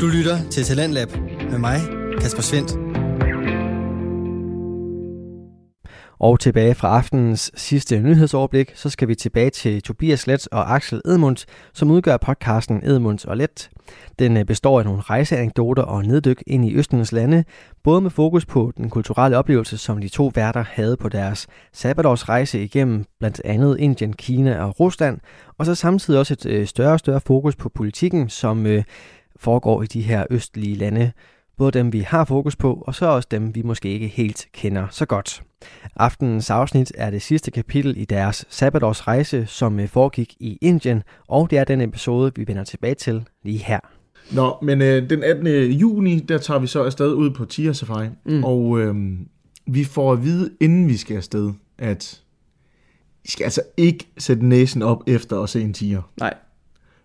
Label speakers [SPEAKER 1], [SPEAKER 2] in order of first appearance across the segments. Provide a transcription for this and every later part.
[SPEAKER 1] Du lytter til Talentlab med mig, Kasper Svendt.
[SPEAKER 2] Og tilbage fra aftenens sidste nyhedsoverblik, så skal vi tilbage til Tobias Let og Axel Edmunds, som udgør podcasten Edmunds og Let. Den øh, består af nogle rejseanekdoter og neddyk ind i Østens lande, både med fokus på den kulturelle oplevelse, som de to værter havde på deres sabbatårsrejse igennem blandt andet Indien, Kina og Rusland, og så samtidig også et øh, større og større fokus på politikken, som øh, foregår i de her østlige lande. Både dem, vi har fokus på, og så også dem, vi måske ikke helt kender så godt. Aftenens afsnit er det sidste kapitel i deres sabbatårsrejse, som øh, foregik i Indien, og det er den episode, vi vender tilbage til lige her.
[SPEAKER 3] Nå, men øh, den 18. juni, der tager vi så afsted ud på Tia Safari, mm. og øh, vi får at vide, inden vi skal afsted, at I skal altså ikke sætte næsen op efter at se en tiger.
[SPEAKER 4] Nej,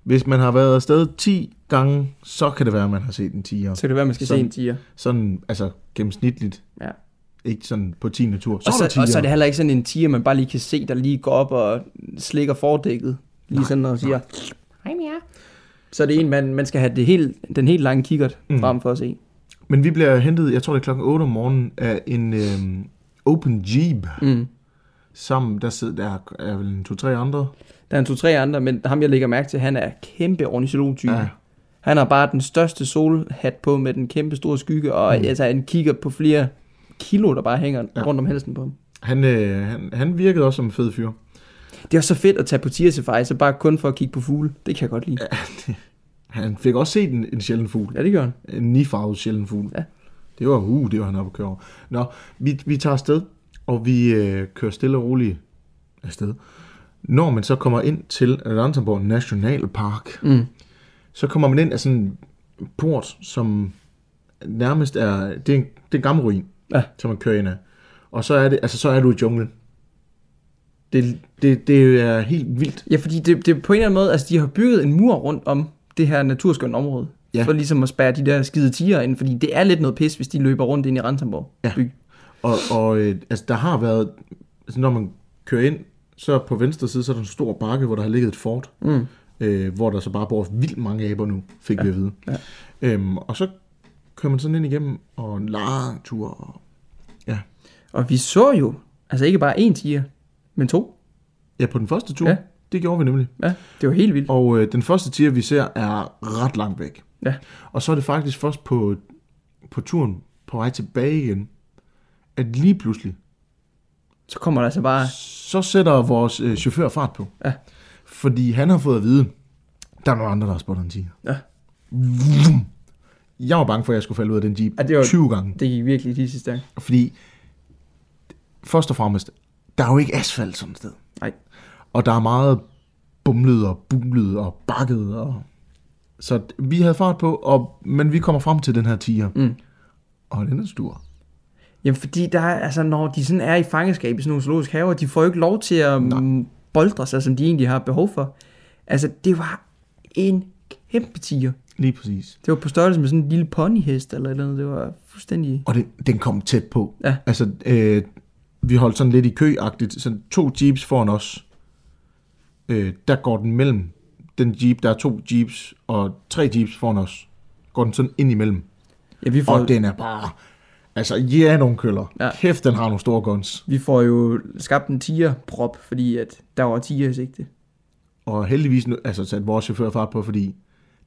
[SPEAKER 3] Hvis man har været afsted 10 gange, så kan det være, at man har set en tiger.
[SPEAKER 4] så kan det være, at man skal
[SPEAKER 3] Sådan.
[SPEAKER 4] se en tiger.
[SPEAKER 3] Sådan, altså gennemsnitligt.
[SPEAKER 4] Ja.
[SPEAKER 3] Ikke sådan på 10. tur.
[SPEAKER 4] Og
[SPEAKER 3] er der
[SPEAKER 4] så, og så er det heller ikke sådan en tiger, man bare lige kan se, der lige går op og slikker fordækket. Lige
[SPEAKER 3] Nej,
[SPEAKER 4] sådan og siger, hej jer. Så er det en, man, man skal have det helt, den helt lange kikkert
[SPEAKER 3] Mm.
[SPEAKER 4] mm. frem for at se.
[SPEAKER 3] Men vi bliver hentet, jeg tror det er klokken 8 om morgenen, af en øh, open jeep.
[SPEAKER 4] Mm.
[SPEAKER 3] Sammen, der sidder der er vel en to-tre andre.
[SPEAKER 4] Der er en to-tre andre, men ham jeg lægger mærke til, han er kæmpe ornitologtype.
[SPEAKER 3] Ja.
[SPEAKER 4] Ja. Han har bare den største solhat på med den kæmpe store skygge, og
[SPEAKER 3] Mm.
[SPEAKER 4] altså en kigger på flere kilo, der bare hænger
[SPEAKER 3] Ja.
[SPEAKER 4] ja. rundt om halsen på ham.
[SPEAKER 3] Han, øh, han, han virkede også som en fed fyr.
[SPEAKER 4] Det er så fedt at tage på safari, så bare kun for at kigge på fugle. Det kan jeg godt lide.
[SPEAKER 3] Han fik også set en, en sjælden fugl.
[SPEAKER 4] Ja, det gør han.
[SPEAKER 3] En nifarvet sjælden fugl.
[SPEAKER 4] Ja.
[SPEAKER 3] Det var, uh, det var han oppe at køre over. Nå, vi, vi tager afsted, og vi øh, kører stille og roligt afsted. Når man så kommer ind til Ranthambore National Park,
[SPEAKER 4] Mm.
[SPEAKER 3] Så kommer man ind af sådan en port, som nærmest er, det er en, det er en gammel ruin,
[SPEAKER 4] Ja.
[SPEAKER 3] som man kører ind af. Og så er, det, altså, så er du i junglen. Det, det, det er helt vildt.
[SPEAKER 4] Ja, fordi det, det på en eller anden måde, altså de har bygget en mur rundt om det her naturskønne område.
[SPEAKER 3] Ja.
[SPEAKER 4] For ligesom at spærre de der skide tiger ind, fordi det er lidt noget pis, hvis de løber rundt ind i Ransamborg
[SPEAKER 3] Ja.
[SPEAKER 4] by.
[SPEAKER 3] Og, og øh, altså, der har været, altså, når man kører ind, så på venstre side, så er der en stor bakke, hvor der har ligget et fort,
[SPEAKER 4] Mm.
[SPEAKER 3] Øh, hvor der så bare bor vildt mange aber nu, fik ja. vi at vide.
[SPEAKER 4] Ja.
[SPEAKER 3] Øhm, og så kører man sådan ind igennem, og en lang tur. Og,
[SPEAKER 4] Og vi så jo, altså ikke bare én tiger, men to.
[SPEAKER 3] ja, på den første tur,
[SPEAKER 4] Ja.
[SPEAKER 3] det gjorde vi nemlig.
[SPEAKER 4] Ja, det var helt vildt.
[SPEAKER 3] Og øh, den første tiger, vi ser, er ret langt væk.
[SPEAKER 4] Ja.
[SPEAKER 3] Og så er det faktisk først på, på turen på vej tilbage igen, at lige pludselig,
[SPEAKER 4] Så kommer der altså bare,
[SPEAKER 3] så sætter vores øh, chauffør fart på.
[SPEAKER 4] Ja.
[SPEAKER 3] Fordi han har fået at vide, der er nogle andre, der har spottet en tiger.
[SPEAKER 4] Ja.
[SPEAKER 3] Vum. Jeg var bange for, at jeg skulle falde ud af den jeep
[SPEAKER 4] Ja, det var-
[SPEAKER 3] 20 gange.
[SPEAKER 4] det gik virkelig lige sidste gang.
[SPEAKER 3] Fordi, først og fremmest, der er jo ikke asfalt sådan et sted.
[SPEAKER 4] Nej.
[SPEAKER 3] Og der er meget bumlet og bulet og bakket. Og... Så vi havde fart på, og... men vi kommer frem til den her tiger.
[SPEAKER 4] Mm.
[SPEAKER 3] Og den er stor.
[SPEAKER 4] Jamen fordi der er, altså når de sådan er i fangeskab i sådan nogle zoologiske haver, de får jo ikke lov til at mm, boldre sig, som de egentlig har behov for. Altså det var en kæmpe tiger.
[SPEAKER 3] Lige præcis.
[SPEAKER 4] Det var på størrelse med sådan en lille ponyhest eller eller andet. Det var fuldstændig...
[SPEAKER 3] Og den, den kom tæt på.
[SPEAKER 4] Ja.
[SPEAKER 3] Altså, øh, vi holdt sådan lidt i kø-agtigt. Sådan to jeeps foran os. Øh, der går den mellem den jeep. Der er to jeeps og tre jeeps foran os. Går den sådan ind imellem.
[SPEAKER 4] Ja, vi får,
[SPEAKER 3] Og den er bare... Altså, ja, nogle køller.
[SPEAKER 4] Ja.
[SPEAKER 3] Kæft, den har nogle store guns.
[SPEAKER 4] vi får jo skabt en tigerprop, fordi at der var tiger i sigte.
[SPEAKER 3] Og heldigvis altså, satte vores chauffør fart på, fordi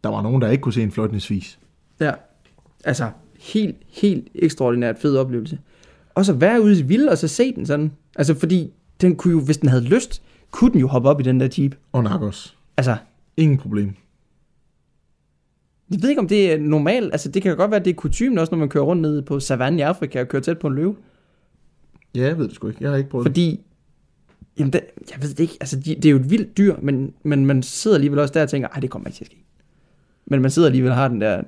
[SPEAKER 3] der var nogen, der ikke kunne se en fløjtningsvis.
[SPEAKER 4] Ja, altså helt, helt ekstraordinært fed oplevelse. Og så være ude i vildt og så se den sådan. Altså fordi den kunne jo, hvis den havde lyst, kunne den jo hoppe op i den der jeep.
[SPEAKER 3] Og nakkos.
[SPEAKER 4] Altså,
[SPEAKER 3] Ingen problem.
[SPEAKER 4] Jeg ved ikke om det er normalt. Altså det kan godt være, at det er kutumen også, når man kører rundt nede på savannen i Afrika og kører tæt på en løve.
[SPEAKER 3] Ja, jeg ved det sgu ikke. Jeg har ikke prøvet.
[SPEAKER 4] Fordi, jamen det, jeg ved det ikke, altså de, det er jo et vildt dyr, men, men man sidder alligevel også der og tænker, ej det kommer ikke til at ske. Men man sidder alligevel og har den der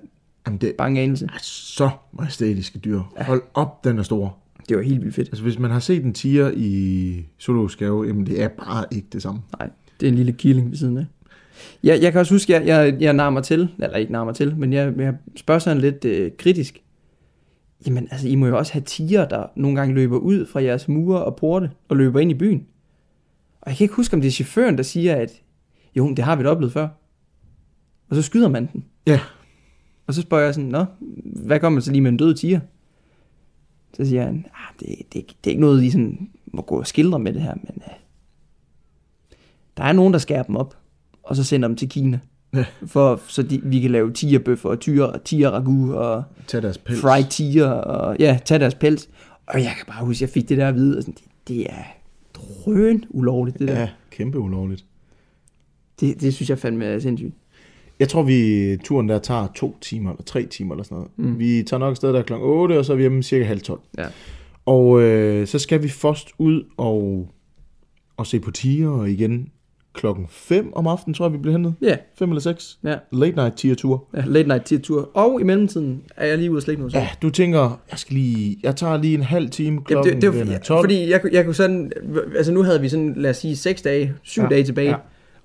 [SPEAKER 3] Jamen, det
[SPEAKER 4] bange anelse.
[SPEAKER 3] er så majestætiske dyr. Hold op, den er stor.
[SPEAKER 4] Det var helt vildt fedt.
[SPEAKER 3] Altså, hvis man har set en tiger i zoologisk have, jamen det er bare ikke det samme.
[SPEAKER 4] Nej, det er en lille killing ved siden af. Jeg, jeg kan også huske, at jeg, jeg, jeg narer mig til, eller ikke mig til, men jeg, jeg spørger sådan lidt øh, kritisk. Jamen, altså, I må jo også have tiger, der nogle gange løber ud fra jeres mure og porte og løber ind i byen. Og jeg kan ikke huske, om det er chaufføren, der siger, at jo, det har vi da oplevet før. Og så skyder man den.
[SPEAKER 3] Ja,
[SPEAKER 4] Og så spørger jeg sådan, nå, hvad kommer man så lige med en død tiger? Så siger han, ah, det, det, det er ikke noget, I sådan må gå og skildre med det her, men uh, der er nogen, der skærer dem op, og så sender dem til Kina.
[SPEAKER 3] Ja.
[SPEAKER 4] For, så de, vi kan lave tigerbøffer og tyre, tiger ragu og
[SPEAKER 3] Tag deres pels.
[SPEAKER 4] fried tiger og ja, tage deres pels. Og jeg kan bare huske, jeg fik det der at vide, og sådan, det, det er drøn ulovligt, det der.
[SPEAKER 3] Ja, kæmpe ulovligt.
[SPEAKER 4] Det, det synes jeg fandme er sindssygt.
[SPEAKER 3] Jeg tror, vi turen der tager to timer, eller tre timer, eller sådan noget. Mm. Vi tager nok afsted der kl. 8, og så er vi hjemme cirka halv 12.
[SPEAKER 4] Ja.
[SPEAKER 3] Og øh, så skal vi først ud og, og se på tiger, igen klokken 5 om aftenen, tror jeg, vi bliver hentet.
[SPEAKER 4] Ja,
[SPEAKER 3] 5 eller 6.
[SPEAKER 4] ja,
[SPEAKER 3] Late night tiger tur.
[SPEAKER 4] ja late night tier tur. Og i mellemtiden er jeg lige ude og slække noget.
[SPEAKER 3] Ja, du tænker, jeg skal lige, jeg tager lige en halv time klokken
[SPEAKER 4] Jamen, det, det var,
[SPEAKER 3] er 12.
[SPEAKER 4] fordi jeg, jeg kunne sådan, altså nu havde vi sådan, lad os sige, 6 dage, 7
[SPEAKER 3] Ja,
[SPEAKER 4] dage tilbage,
[SPEAKER 3] ja.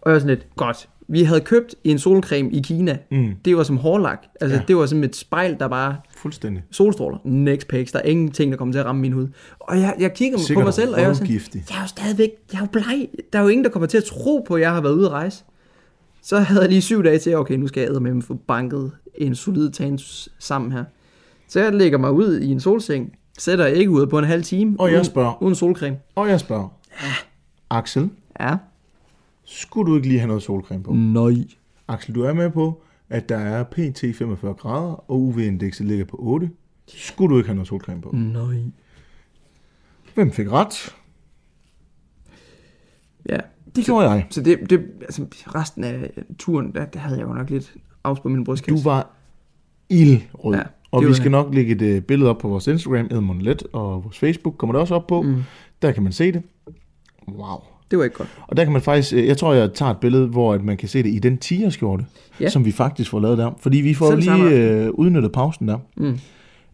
[SPEAKER 4] og jeg var sådan lidt, godt, vi havde købt en solcreme i Kina,
[SPEAKER 3] Mm,
[SPEAKER 4] det var som hårlak, altså
[SPEAKER 3] Ja.
[SPEAKER 4] ja. det var som et spejl, der bare
[SPEAKER 3] fuldstændig.
[SPEAKER 4] solstråler, next page, der er ingenting, der kommer til at ramme min hud. Og jeg, jeg kigger på
[SPEAKER 3] Sikkert
[SPEAKER 4] mig selv, og jeg er sådan, jeg er jo stadigvæk, jeg er jo bleg. Der er jo ingen, der kommer til at tro på, at jeg har været ude at rejse. Så havde jeg lige syv dage til, okay, nu skal jeg med få banket en solid tan sammen her. Så jeg lægger mig ud i en solseng, sætter ikke ud på en halv time,
[SPEAKER 3] Og jeg
[SPEAKER 4] uden,
[SPEAKER 3] spørger,
[SPEAKER 4] uden solcreme.
[SPEAKER 3] og jeg spørger, Axel,
[SPEAKER 4] Ja.
[SPEAKER 3] Skulle du ikke lige have noget solcreme på?
[SPEAKER 4] Nej.
[SPEAKER 3] Axel, du er med på, at der er PT 45 grader, og UV-indekset ligger på 8. Skulle du ikke have noget solcreme på?
[SPEAKER 4] Nej.
[SPEAKER 3] Hvem fik ret?
[SPEAKER 4] Ja.
[SPEAKER 3] Det gjorde jeg.
[SPEAKER 4] Så det, det, altså resten af turen, der, der havde jeg jo nok lidt afspurgt min brystkasse.
[SPEAKER 3] Du var ildrød.
[SPEAKER 4] Ja,
[SPEAKER 3] og vi skal
[SPEAKER 4] det.
[SPEAKER 3] nok lægge et uh, billede op på vores Instagram, Edmund Let, og vores Facebook kommer det også op på. Mm, Der kan man se det. Wow.
[SPEAKER 4] Det var ikke godt.
[SPEAKER 3] Og der kan man faktisk, øh, jeg tror, jeg tager et billede, hvor at man kan se det i den tigerskjorte, ja. Som vi faktisk får lavet der. Fordi vi får
[SPEAKER 4] Selv
[SPEAKER 3] lige øh, udnyttet pausen der.
[SPEAKER 4] Mm.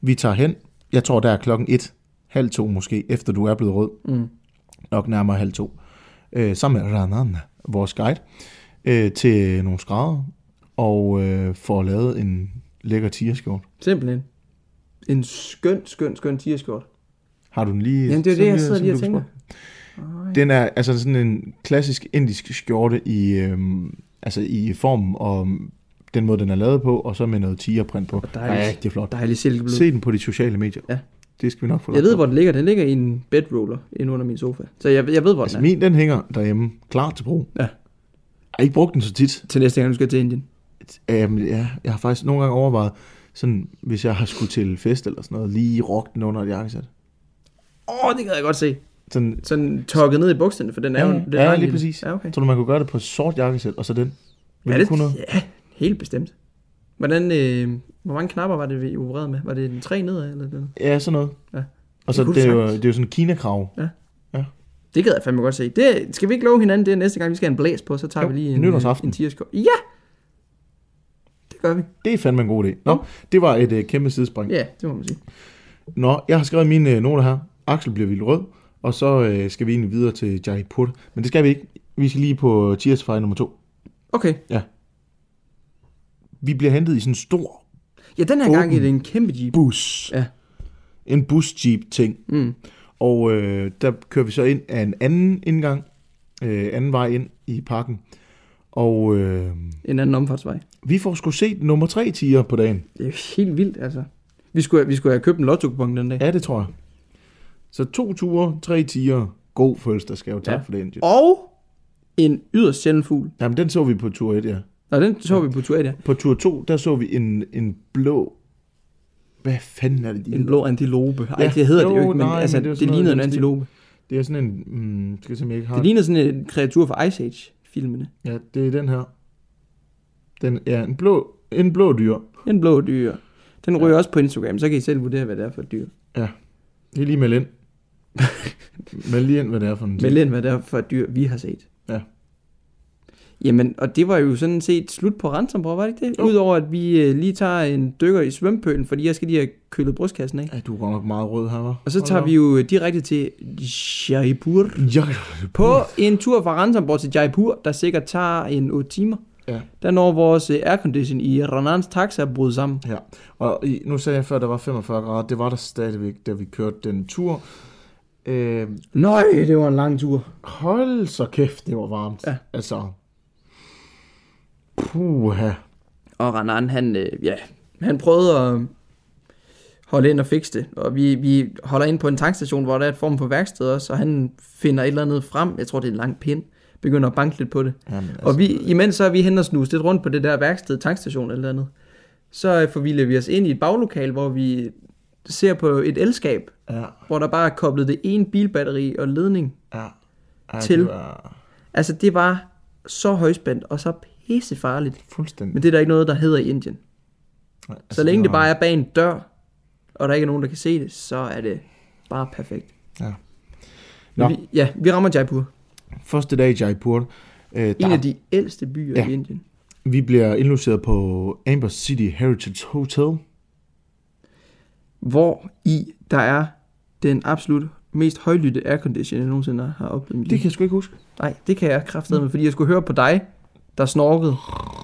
[SPEAKER 3] Vi tager hen, jeg tror, der er klokken et, halv to måske, efter du er blevet rød.
[SPEAKER 4] Mm.
[SPEAKER 3] nok nærmere halv to, øh, sammen med Ranan, vores guide, øh, til nogle skrædder, og øh, får lavet en lækker tigerskjort.
[SPEAKER 4] Simpelthen. En skøn, skøn, skøn tigerskjort.
[SPEAKER 3] Har du den lige?
[SPEAKER 4] Jamen, det er det, jeg sidder lige og
[SPEAKER 3] du kan Den er altså sådan en klassisk indisk skjorte i, øh, altså i form og den måde, den er lavet på, og så med noget tigerprint på.
[SPEAKER 4] dejligt.
[SPEAKER 3] Rigtig flot.
[SPEAKER 4] Dejlig silkeblød.
[SPEAKER 3] Se den på de sociale medier.
[SPEAKER 4] Ja.
[SPEAKER 3] Det skal vi nok få
[SPEAKER 4] Jeg ved, hvor den ligger. Den ligger i en bedroller inde under min sofa. Så jeg, jeg ved, hvor
[SPEAKER 3] Altså
[SPEAKER 4] den er.
[SPEAKER 3] min, den hænger derhjemme, klar til brug.
[SPEAKER 4] Ja.
[SPEAKER 3] Jeg har ikke brugt den så tit.
[SPEAKER 4] Til næste gang, du skal til Indien.
[SPEAKER 3] Jamen, ja, jeg har faktisk nogle gange overvejet, sådan, hvis jeg har skulle til fest eller sådan noget, lige rock den under et jakkesæt.
[SPEAKER 4] Åh, oh, det kan jeg godt se.
[SPEAKER 3] Sådan,
[SPEAKER 4] Sådan tokket ned i bukserne, for den er
[SPEAKER 3] Ja,
[SPEAKER 4] jo... Den
[SPEAKER 3] ja,
[SPEAKER 4] er
[SPEAKER 3] lige
[SPEAKER 4] lille.
[SPEAKER 3] præcis.
[SPEAKER 4] Ja, okay.
[SPEAKER 3] tror du, man kunne gøre det på et sort jakkesæt, og så den? Vil
[SPEAKER 4] Ja,
[SPEAKER 3] kunne
[SPEAKER 4] det,
[SPEAKER 3] noget?
[SPEAKER 4] ja, helt bestemt. Hvordan, øh, hvor mange knapper var det, vi opererede med? Var det en tre nedad, eller det?
[SPEAKER 3] Ja, sådan noget.
[SPEAKER 4] Ja.
[SPEAKER 3] Og så
[SPEAKER 4] Det kunne
[SPEAKER 3] det, er jo, det er jo sådan en kinakrav.
[SPEAKER 4] Det gad jeg fandme godt se. Det, skal vi ikke love hinanden, det er næste gang, vi skal have en blæs på, så tager
[SPEAKER 3] Jo,
[SPEAKER 4] vi lige en,
[SPEAKER 3] nytårsaften.
[SPEAKER 4] en tierskår. Ja! Det gør vi.
[SPEAKER 3] Det er fandme en god idé. Nå, det var et uh, kæmpe sidespring.
[SPEAKER 4] Ja, det må man sige.
[SPEAKER 3] Nå, jeg har skrevet mine uh, noter her. Axel bliver vildt rød, og så uh, skal vi egentlig videre til Jaipur. Men det skal vi ikke. Vi skal lige på Cheers nummer to.
[SPEAKER 4] Okay.
[SPEAKER 3] Vi bliver hentet i sådan en stor
[SPEAKER 4] Ja, den her gang er det en kæmpe jeep.
[SPEAKER 3] bus.
[SPEAKER 4] Ja.
[SPEAKER 3] En bus-jeep-ting.
[SPEAKER 4] Mm.
[SPEAKER 3] Og øh, der kører vi så ind af en anden indgang, øh, anden vej ind i parken. Og øh,
[SPEAKER 4] En anden omfartsvej.
[SPEAKER 3] vi får sgu set nummer tre tiger på dagen.
[SPEAKER 4] Det er helt vildt, altså. Vi skulle, vi skulle have købt en lotto den dag.
[SPEAKER 3] Ja, det tror jeg. Så to ture, tre tiger. God fødselsdagsgave. Tak
[SPEAKER 4] Ja.
[SPEAKER 3] ja. for det, Angel.
[SPEAKER 4] Og en yderst sjælden fugl.
[SPEAKER 3] Jamen, den så vi på tur 1, ja.
[SPEAKER 4] Nå, den så vi på tur 1, ja.
[SPEAKER 3] På tur 2, der så vi en, en blå... Hvad fanden er det? de
[SPEAKER 4] En blå antilope. Ej,
[SPEAKER 3] Ja.
[SPEAKER 4] det hedder
[SPEAKER 3] Jo,
[SPEAKER 4] det jo ikke, men
[SPEAKER 3] nej,
[SPEAKER 4] altså,
[SPEAKER 3] men det er
[SPEAKER 4] det,
[SPEAKER 3] i
[SPEAKER 4] en antilope.
[SPEAKER 3] Det er sådan en... Mm, skal jeg se, om jeg ikke har...
[SPEAKER 4] Det ligner sådan et kreatur fra Ice Age-filmene.
[SPEAKER 3] Ja, det er den her. Den er en blå, en blå dyr.
[SPEAKER 4] En blå dyr. Den ryger også på Instagram, så kan I selv vurdere, hvad det er for et dyr.
[SPEAKER 3] Det er lige meld ind. meld lige ind, hvad det er for en
[SPEAKER 4] Meld ind, hvad det er for et dyr, vi har set.
[SPEAKER 3] Ja.
[SPEAKER 4] Jamen, og det var jo sådan set slut på Ransomborg, var det ikke det?
[SPEAKER 3] Jo.
[SPEAKER 4] Udover at vi øh, lige tager en dykker i svømpølen, fordi jeg skal lige have kølet brystkassen af.
[SPEAKER 3] Ja, du er godt nok meget rød her, hva'?
[SPEAKER 4] Og så tager vi jo direkte til Jaipur.
[SPEAKER 3] Ja,
[SPEAKER 4] På en tur fra Ransomborg til Jaipur, der sikkert tager en 8 timer.
[SPEAKER 3] Ja.
[SPEAKER 4] Der når vores øh, aircondition i Ranans taxa brudt sammen.
[SPEAKER 3] ja. Og i, nu sagde jeg før, der var 45 grader. Det var der stadigvæk, da vi kørte den tur. Øh,
[SPEAKER 4] Nøj, det var en lang tur.
[SPEAKER 3] hold så kæft, det var varmt.
[SPEAKER 4] Ja.
[SPEAKER 3] Altså, puha.
[SPEAKER 4] Og Ranan, han, øh, ja, han prøvede at holde ind og fikse det. Og vi, vi holder ind på en tankstation, hvor der er et form for værksted også, og han finder et eller andet frem. Jeg tror, det er en lang pind. Begynder at banke lidt på det.
[SPEAKER 3] Jamen, altså,
[SPEAKER 4] Og vi, imens så er vi hen og snuse lidt rundt på det der værksted, tankstation eller andet. Så øh, forvilder vi os ind i et baglokal, hvor vi ser på et elskab,
[SPEAKER 3] Ja,
[SPEAKER 4] hvor der bare er koblet det ene bilbatteri og ledning.
[SPEAKER 3] ja. ja
[SPEAKER 4] Til-
[SPEAKER 3] Det var
[SPEAKER 4] Altså det var så højspændt og så pissefarligt.
[SPEAKER 3] fuldstændig.
[SPEAKER 4] Men det er der ikke noget, der hedder i Indien.
[SPEAKER 3] Nej,
[SPEAKER 4] Så længe det
[SPEAKER 3] var-
[SPEAKER 4] bare er bag en dør, og der ikke er nogen, der kan se det, så er det bare perfekt.
[SPEAKER 3] Ja. Nå.
[SPEAKER 4] Vi, ja, vi rammer Jaipur.
[SPEAKER 3] Første dag i Jaipur. Øh,
[SPEAKER 4] En af de ældste byer
[SPEAKER 3] Ja.
[SPEAKER 4] i Indien.
[SPEAKER 3] Vi bliver indlogeret på Amber City Heritage Hotel.
[SPEAKER 4] Hvor i der er den absolut mest højlytte aircondition, jeg nogensinde har oplevet
[SPEAKER 3] Det kan jeg sgu ikke huske.
[SPEAKER 4] Nej, det kan jeg kraftedeme med, fordi jeg skulle høre på dig, der snorkede.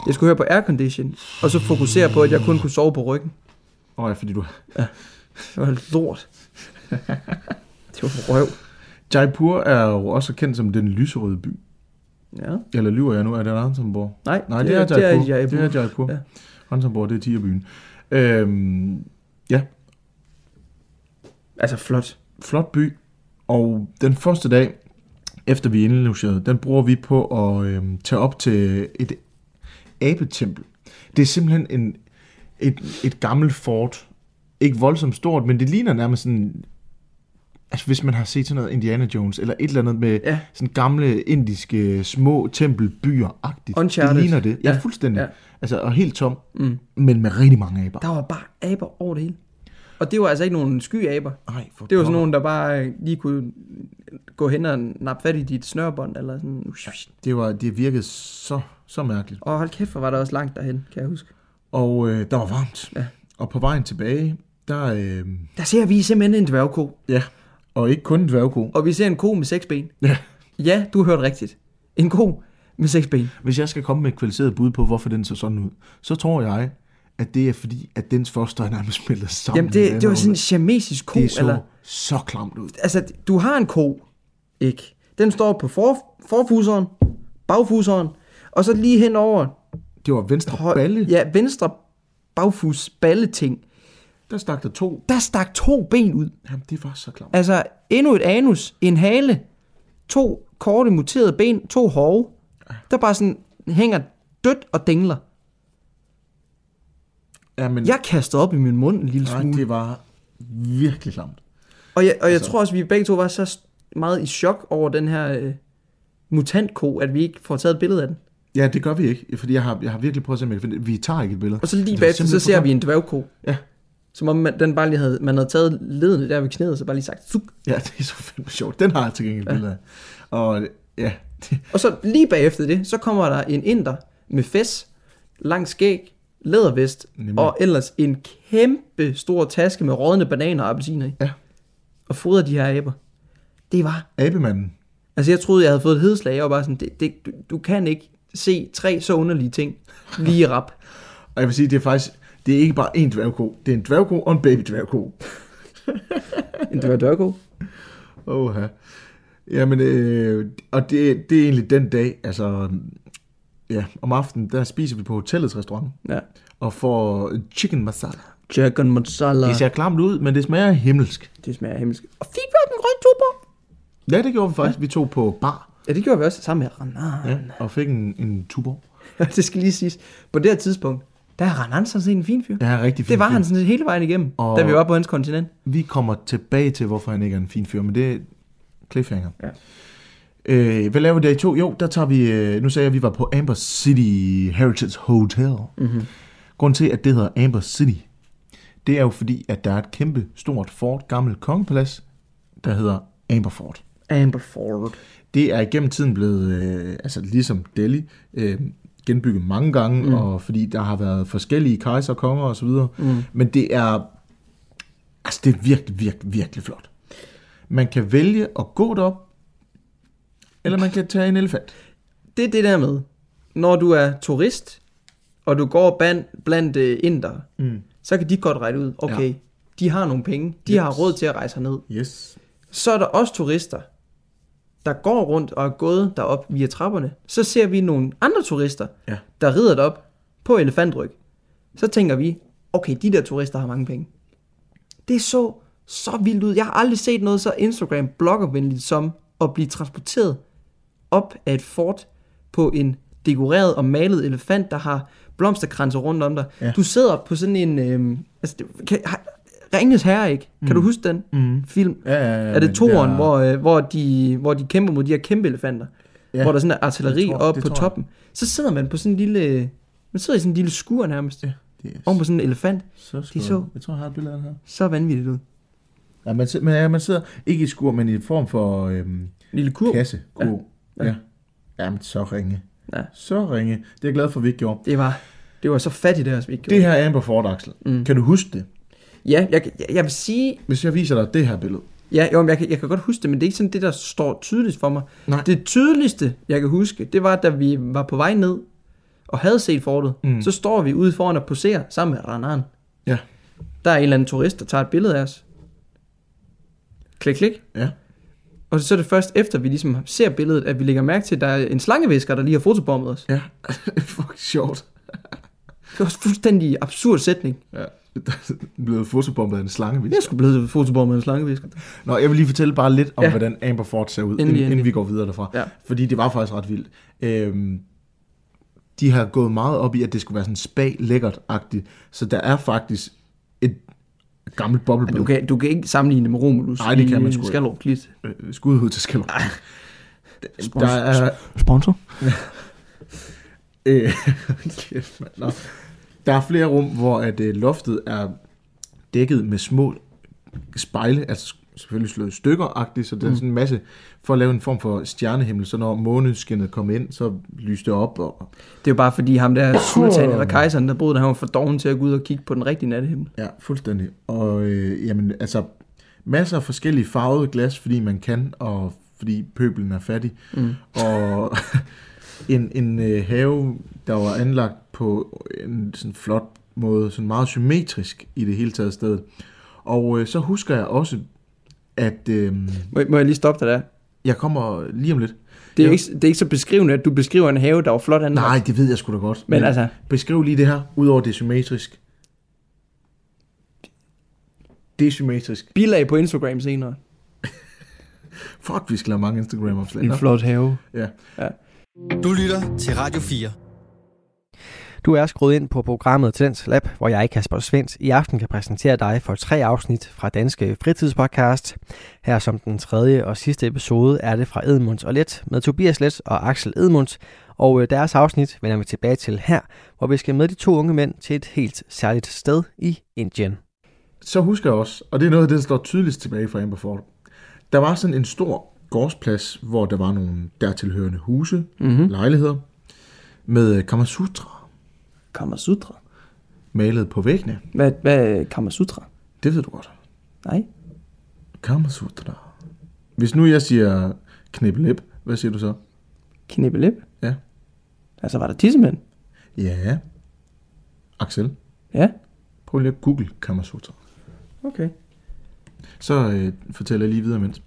[SPEAKER 4] Jeg skulle høre på aircondition, og så fokusere på, at jeg kun kunne sove på ryggen.
[SPEAKER 3] Åh, ja, fordi du...
[SPEAKER 4] Det var lort. det var røv.
[SPEAKER 3] Jaipur er jo også kendt som den lyserøde by.
[SPEAKER 4] Ja.
[SPEAKER 3] Eller lyver jeg nu? Er det Ranthambore?
[SPEAKER 4] Nej,
[SPEAKER 3] Nej, det, er Jaipur.
[SPEAKER 4] Det er Jaipur.
[SPEAKER 3] Det er Jaipur.
[SPEAKER 4] Ja.
[SPEAKER 3] Ranthambore, det er Tigerbyen. Øhm, ja,
[SPEAKER 4] Altså flot.
[SPEAKER 3] flot by. Og den første dag, efter vi er indlogeret, den bruger vi på at øhm, tage op til et abetempel. Det er simpelthen en, et, et gammelt fort. Ikke voldsomt stort, men det ligner nærmest sådan... Altså hvis man har set sådan noget Indiana Jones, eller et eller andet med
[SPEAKER 4] Ja.
[SPEAKER 3] sådan gamle indiske små tempelbyer-agtigt.
[SPEAKER 4] Uncharted.
[SPEAKER 3] Det ligner det. Ja,
[SPEAKER 4] Ja.
[SPEAKER 3] fuldstændig.
[SPEAKER 4] Ja.
[SPEAKER 3] Altså, og helt tom,
[SPEAKER 4] Mm.
[SPEAKER 3] men med rigtig mange aber.
[SPEAKER 4] Der var bare aber over det hele. Og det var altså ikke nogen skyaber.
[SPEAKER 3] Ej, for
[SPEAKER 4] Det var sådan nogen, der bare øh, lige kunne gå hen og nappe fat i dit snørbånd, eller sådan.
[SPEAKER 3] Det, var, det virkede så, så mærkeligt.
[SPEAKER 4] Og hold kæft, hvor var der også langt derhen, kan jeg huske.
[SPEAKER 3] Og øh, der var varmt.
[SPEAKER 4] Ja.
[SPEAKER 3] Og på vejen tilbage, der... Øh,
[SPEAKER 4] Der ser vi simpelthen en dværgko.
[SPEAKER 3] ja, og ikke kun en dværgko.
[SPEAKER 4] Og vi ser en ko med seks ben.
[SPEAKER 3] Ja.
[SPEAKER 4] Ja, du har hørt rigtigt. En ko med seks ben.
[SPEAKER 3] Hvis jeg skal komme med et kvalificeret bud på, hvorfor den så sådan ud, så tror jeg, at det er fordi, at dens foster er nærmest smeltet sammen.
[SPEAKER 4] Jamen, det, det var sådan en siamesisk ko,
[SPEAKER 3] Det så
[SPEAKER 4] eller...
[SPEAKER 3] så klamt ud.
[SPEAKER 4] Altså, du har en ko, ikke? Den står på for, forfuseren, bagfuseren, og så lige henover...
[SPEAKER 3] Det var venstre
[SPEAKER 4] høj-
[SPEAKER 3] balle.
[SPEAKER 4] Ja, venstre bagfus balleting.
[SPEAKER 3] Der stak der to.
[SPEAKER 4] Der stak to ben ud.
[SPEAKER 3] Jamen, det var så klamt.
[SPEAKER 4] Altså, endnu et anus, en hale, to korte muterede ben, to hove, der bare sådan hænger dødt og dingler.
[SPEAKER 3] Jamen,
[SPEAKER 4] Jeg kastede op i min mund en lille
[SPEAKER 3] nej,
[SPEAKER 4] smule.
[SPEAKER 3] det var virkelig klamt.
[SPEAKER 4] Og jeg, og jeg
[SPEAKER 3] Altså-
[SPEAKER 4] tror også, at vi begge to var så meget i chok over den her øh, mutantko, at vi ikke får taget et billede af den.
[SPEAKER 3] Ja, det gør vi ikke, fordi jeg har, jeg har virkelig prøvet at se, om jeg kan finde det. Vi tager ikke et billede.
[SPEAKER 4] Og så lige
[SPEAKER 3] er
[SPEAKER 4] bagefter, så ser vi en dværgko.
[SPEAKER 3] Ja.
[SPEAKER 4] Som om man, den bare lige havde, man havde taget ledene der ved knæet, og så bare lige sagt, suk.
[SPEAKER 3] Ja, det er så fandme sjovt. Den har jeg til gengæld et billede af. Og ja,
[SPEAKER 4] Og så lige bagefter det, så kommer der en inder med fes, lang skæg, lædervest,
[SPEAKER 3] Nemlig.
[SPEAKER 4] og ellers en kæmpe stor taske med rådne bananer og appelsiner i.
[SPEAKER 3] Ja.
[SPEAKER 4] Og fodrer de her aber. Det var...
[SPEAKER 3] abemanden.
[SPEAKER 4] Altså jeg troede, jeg havde fået et hedslag, og bare sådan, det, det, du, du kan ikke se tre så underlige ting lige rap.
[SPEAKER 3] Og jeg vil sige, det er faktisk, det er ikke bare en dværgko. Det er en dværgko og en baby dværgko.
[SPEAKER 4] En dværgko.
[SPEAKER 3] Åh, Jamen, øh, og det, det er egentlig den dag, altså, ja, om aftenen, der spiser vi på hotellets restaurant,
[SPEAKER 4] Ja.
[SPEAKER 3] og får chicken masala.
[SPEAKER 4] Chicken mozzarella.
[SPEAKER 3] Det ser klamt ud, men det smager himmelsk.
[SPEAKER 4] Det smager himmelsk. Og fik vi en grøn tuber?
[SPEAKER 3] Ja, det gjorde vi faktisk. Vi tog på bar
[SPEAKER 4] Ja, det gjorde vi også sammen med Renan.
[SPEAKER 3] ja, og fik en, en tuber.
[SPEAKER 4] Ja. det skal lige siges. På det her tidspunkt, der er Renan sådan set en fin fyr.
[SPEAKER 3] Det er rigtig fint.
[SPEAKER 4] Det var han sådan set hele vejen igennem,
[SPEAKER 3] Og-
[SPEAKER 4] da vi var på hans kontinent.
[SPEAKER 3] Vi kommer tilbage til, hvorfor han ikke er en fin fyr, men det er cliffhanger.
[SPEAKER 4] Ja.
[SPEAKER 3] Øh, hvad laver vi der i to? Jo, der tager vi, øh, nu sagde jeg, at vi var på Amber City Heritage Hotel.
[SPEAKER 4] Mm-hmm.
[SPEAKER 3] Grunden til, at det hedder Amber City, det er jo fordi, at der er et kæmpe, stort, fort, gammelt kongepalads, der hedder Amber Fort.
[SPEAKER 4] Amber Ford.
[SPEAKER 3] Det er igennem tiden blevet, øh, altså ligesom Delhi, øh, genbygget mange gange,
[SPEAKER 4] Mm.
[SPEAKER 3] og fordi der har været forskellige kejser, konger osv.,
[SPEAKER 4] Mm.
[SPEAKER 3] men det er, altså det er virkelig, virkelig, virkelig flot. Man kan vælge at gå derop, eller man kan tage en elefant.
[SPEAKER 4] Det er det der med, når du er turist, og du går blandt, blandt uh, indere,
[SPEAKER 3] Mm.
[SPEAKER 4] så kan de godt regne ud, okay. Ja. de har nogle penge, de
[SPEAKER 3] Yes.
[SPEAKER 4] har råd til at rejse herned.
[SPEAKER 3] Yes.
[SPEAKER 4] Så er der også turister, der går rundt og er gået derop via trapperne. Så ser vi nogle andre turister,
[SPEAKER 3] Ja.
[SPEAKER 4] der rider derop på elefantryg. Så tænker vi, okay, de der turister har mange penge. Det så så vildt ud. Jeg har aldrig set noget så Instagram bloggervenligt som at blive transporteret op af et fort på en dekoreret og malet elefant, der har blomsterkranser rundt om dig.
[SPEAKER 3] Ja.
[SPEAKER 4] Du sidder på sådan en... Øh, altså, kan, har, Ringens Herre, ikke? Kan
[SPEAKER 3] Mm.
[SPEAKER 4] du huske den
[SPEAKER 3] Mm.
[SPEAKER 4] film?
[SPEAKER 3] Ja, ja, ja,
[SPEAKER 4] er det toeren,
[SPEAKER 3] der-
[SPEAKER 4] hvor, øh, hvor, de, hvor de kæmper mod de her kæmpe elefanter?
[SPEAKER 3] Ja.
[SPEAKER 4] Hvor der sådan er artilleri
[SPEAKER 3] Det tror-
[SPEAKER 4] oppe
[SPEAKER 3] det
[SPEAKER 4] på toppen. Så sidder man på sådan en lille... Man sidder i sådan en lille skur nærmest.
[SPEAKER 3] Ja, det er
[SPEAKER 4] Oven på sådan en elefant.
[SPEAKER 3] så,
[SPEAKER 4] de så-
[SPEAKER 3] Jeg tror, jeg har et billede af det her.
[SPEAKER 4] Så vanvittigt ud.
[SPEAKER 3] Ja, man, sidder, men, ja, man sidder ikke i skur, men i en form for øhm,
[SPEAKER 4] En lille kurv.
[SPEAKER 3] kasse. Kurv. Ja.
[SPEAKER 4] Ja.
[SPEAKER 3] ja. Jamen, så ringe.
[SPEAKER 4] Ja.
[SPEAKER 3] Så ringe. Det er jeg glad for, at vi ikke gjorde.
[SPEAKER 4] Det var, det var så fattigt, det her, vi ikke
[SPEAKER 3] Det
[SPEAKER 4] gjorde.
[SPEAKER 3] her er Amber Ford, Axel.
[SPEAKER 4] Mm.
[SPEAKER 3] Kan du huske det?
[SPEAKER 4] Ja, jeg, jeg, jeg vil sige...
[SPEAKER 3] Hvis jeg viser dig det her billede.
[SPEAKER 4] Ja, jo, men jeg, kan, jeg kan godt huske det, men det er ikke sådan det, der står tydeligt for mig.
[SPEAKER 3] Nej.
[SPEAKER 4] Det tydeligste, jeg kan huske, det var, da vi var på vej ned og havde set fortet.
[SPEAKER 3] Mm.
[SPEAKER 4] Så står vi ude foran og poserer sammen med Ranan.
[SPEAKER 3] Ja.
[SPEAKER 4] Der er en eller anden turist, der tager et billede af os. Klik, klik.
[SPEAKER 3] Ja.
[SPEAKER 4] Og så er det først efter, vi ligesom ser billedet, at vi lægger mærke til, at der er en slangevisker, der lige har fotobommet os.
[SPEAKER 3] Ja. det er fucking sjovt.
[SPEAKER 4] Det var også en fuldstændig absurd sætning.
[SPEAKER 3] Ja. Er blevet fotobombet af en slange.
[SPEAKER 4] Jeg skulle blive fotobommet af en slangevisker.
[SPEAKER 3] Nå, jeg vil lige fortælle bare lidt om, ja.
[SPEAKER 4] Ja.
[SPEAKER 3] hvordan Amber Ford ser ud,
[SPEAKER 4] Endelig,
[SPEAKER 3] inden, inden
[SPEAKER 4] endelig.
[SPEAKER 3] vi går videre derfra.
[SPEAKER 4] Ja.
[SPEAKER 3] Fordi det var faktisk ret vildt. Øhm, de har gået meget op i, at det skulle være sådan spa-lækkert-agtigt. Så der er faktisk et gammelt
[SPEAKER 4] Ja,
[SPEAKER 3] boblebad.
[SPEAKER 4] du, kan, du kan ikke sammenligne det med Romulus
[SPEAKER 3] Nej, det kan man sgu.
[SPEAKER 4] Skallerup Klit.
[SPEAKER 3] Øh, Skud ud til Skallerup.
[SPEAKER 4] Spons-
[SPEAKER 3] Der er...
[SPEAKER 4] Sponsor?
[SPEAKER 3] Øh, kæft, mand. Nå. Der er flere rum, hvor at, øh, loftet er dækket med små spejle, altså selvfølgelig slået i stykker så det er
[SPEAKER 4] Mm.
[SPEAKER 3] sådan en masse, for at lave en form for stjernehimmel, så når måneskinnet kom ind, så lyste det op, og
[SPEAKER 4] Det er jo bare fordi ham der sultan eller kejseren, der boede der, han var for doven til at gå ud og kigge på den rigtige nattehimmel.
[SPEAKER 3] ja, fuldstændig. Og øh, jamen, altså, masser af forskellige farvede glas, fordi man kan, og fordi pøbelen er fattig.
[SPEAKER 4] Mm.
[SPEAKER 3] og en, en øh, have, der var anlagt på en sådan flot måde, sådan meget symmetrisk i det hele taget sted. Og øh, så husker jeg også, at øh,
[SPEAKER 4] Må, må jeg lige stoppe dig der?
[SPEAKER 3] jeg kommer lige om lidt.
[SPEAKER 4] Det er,
[SPEAKER 3] jo.
[SPEAKER 4] ikke, det er ikke så beskrivende, at du beskriver en have, der var flot anlagt.
[SPEAKER 3] Nej, det ved jeg sgu da godt.
[SPEAKER 4] Men altså,
[SPEAKER 3] Beskriv lige det her, udover det er symmetrisk. Det er symmetrisk.
[SPEAKER 4] bilag på Instagram senere.
[SPEAKER 3] Fuck, vi skal have mange Instagram-opslag.
[SPEAKER 4] En flot have.
[SPEAKER 3] Ja.
[SPEAKER 1] Du lytter til Radio 4.
[SPEAKER 2] Du er skruet ind på programmet Talents Lab, hvor jeg, Kasper Svendt, i aften kan præsentere dig for tre afsnit fra Danske Fritidspodcast. Her som den tredje og sidste episode er det fra Edmunds og Let med Tobias Let og Axel Edmunds. Og øh, deres afsnit vender vi tilbage til her, hvor vi skal med de to unge mænd til et helt særligt sted i Indien.
[SPEAKER 3] Så husker jeg også, og det er noget af det, der står tydeligst tilbage fra Amber Ford. Der var sådan en stor gårdsplads, hvor der var nogle dertilhørende huse,
[SPEAKER 4] Mm-hmm.
[SPEAKER 3] lejligheder, med øh, Kamasutra malet på væggene.
[SPEAKER 4] Hvad, hvad er Kamasutra?
[SPEAKER 3] Det ved du godt.
[SPEAKER 4] Nej.
[SPEAKER 3] Kamasutra. Hvis nu jeg siger knibbelip, hvad siger du så?
[SPEAKER 4] Knibbelip?
[SPEAKER 3] Ja.
[SPEAKER 4] Altså, var der tissemænd?
[SPEAKER 3] Ja. Axel,
[SPEAKER 4] Ja.
[SPEAKER 3] prøv lige at google Kamasutra.
[SPEAKER 4] Okay.
[SPEAKER 3] Så øh, fortæller jeg lige videre imens.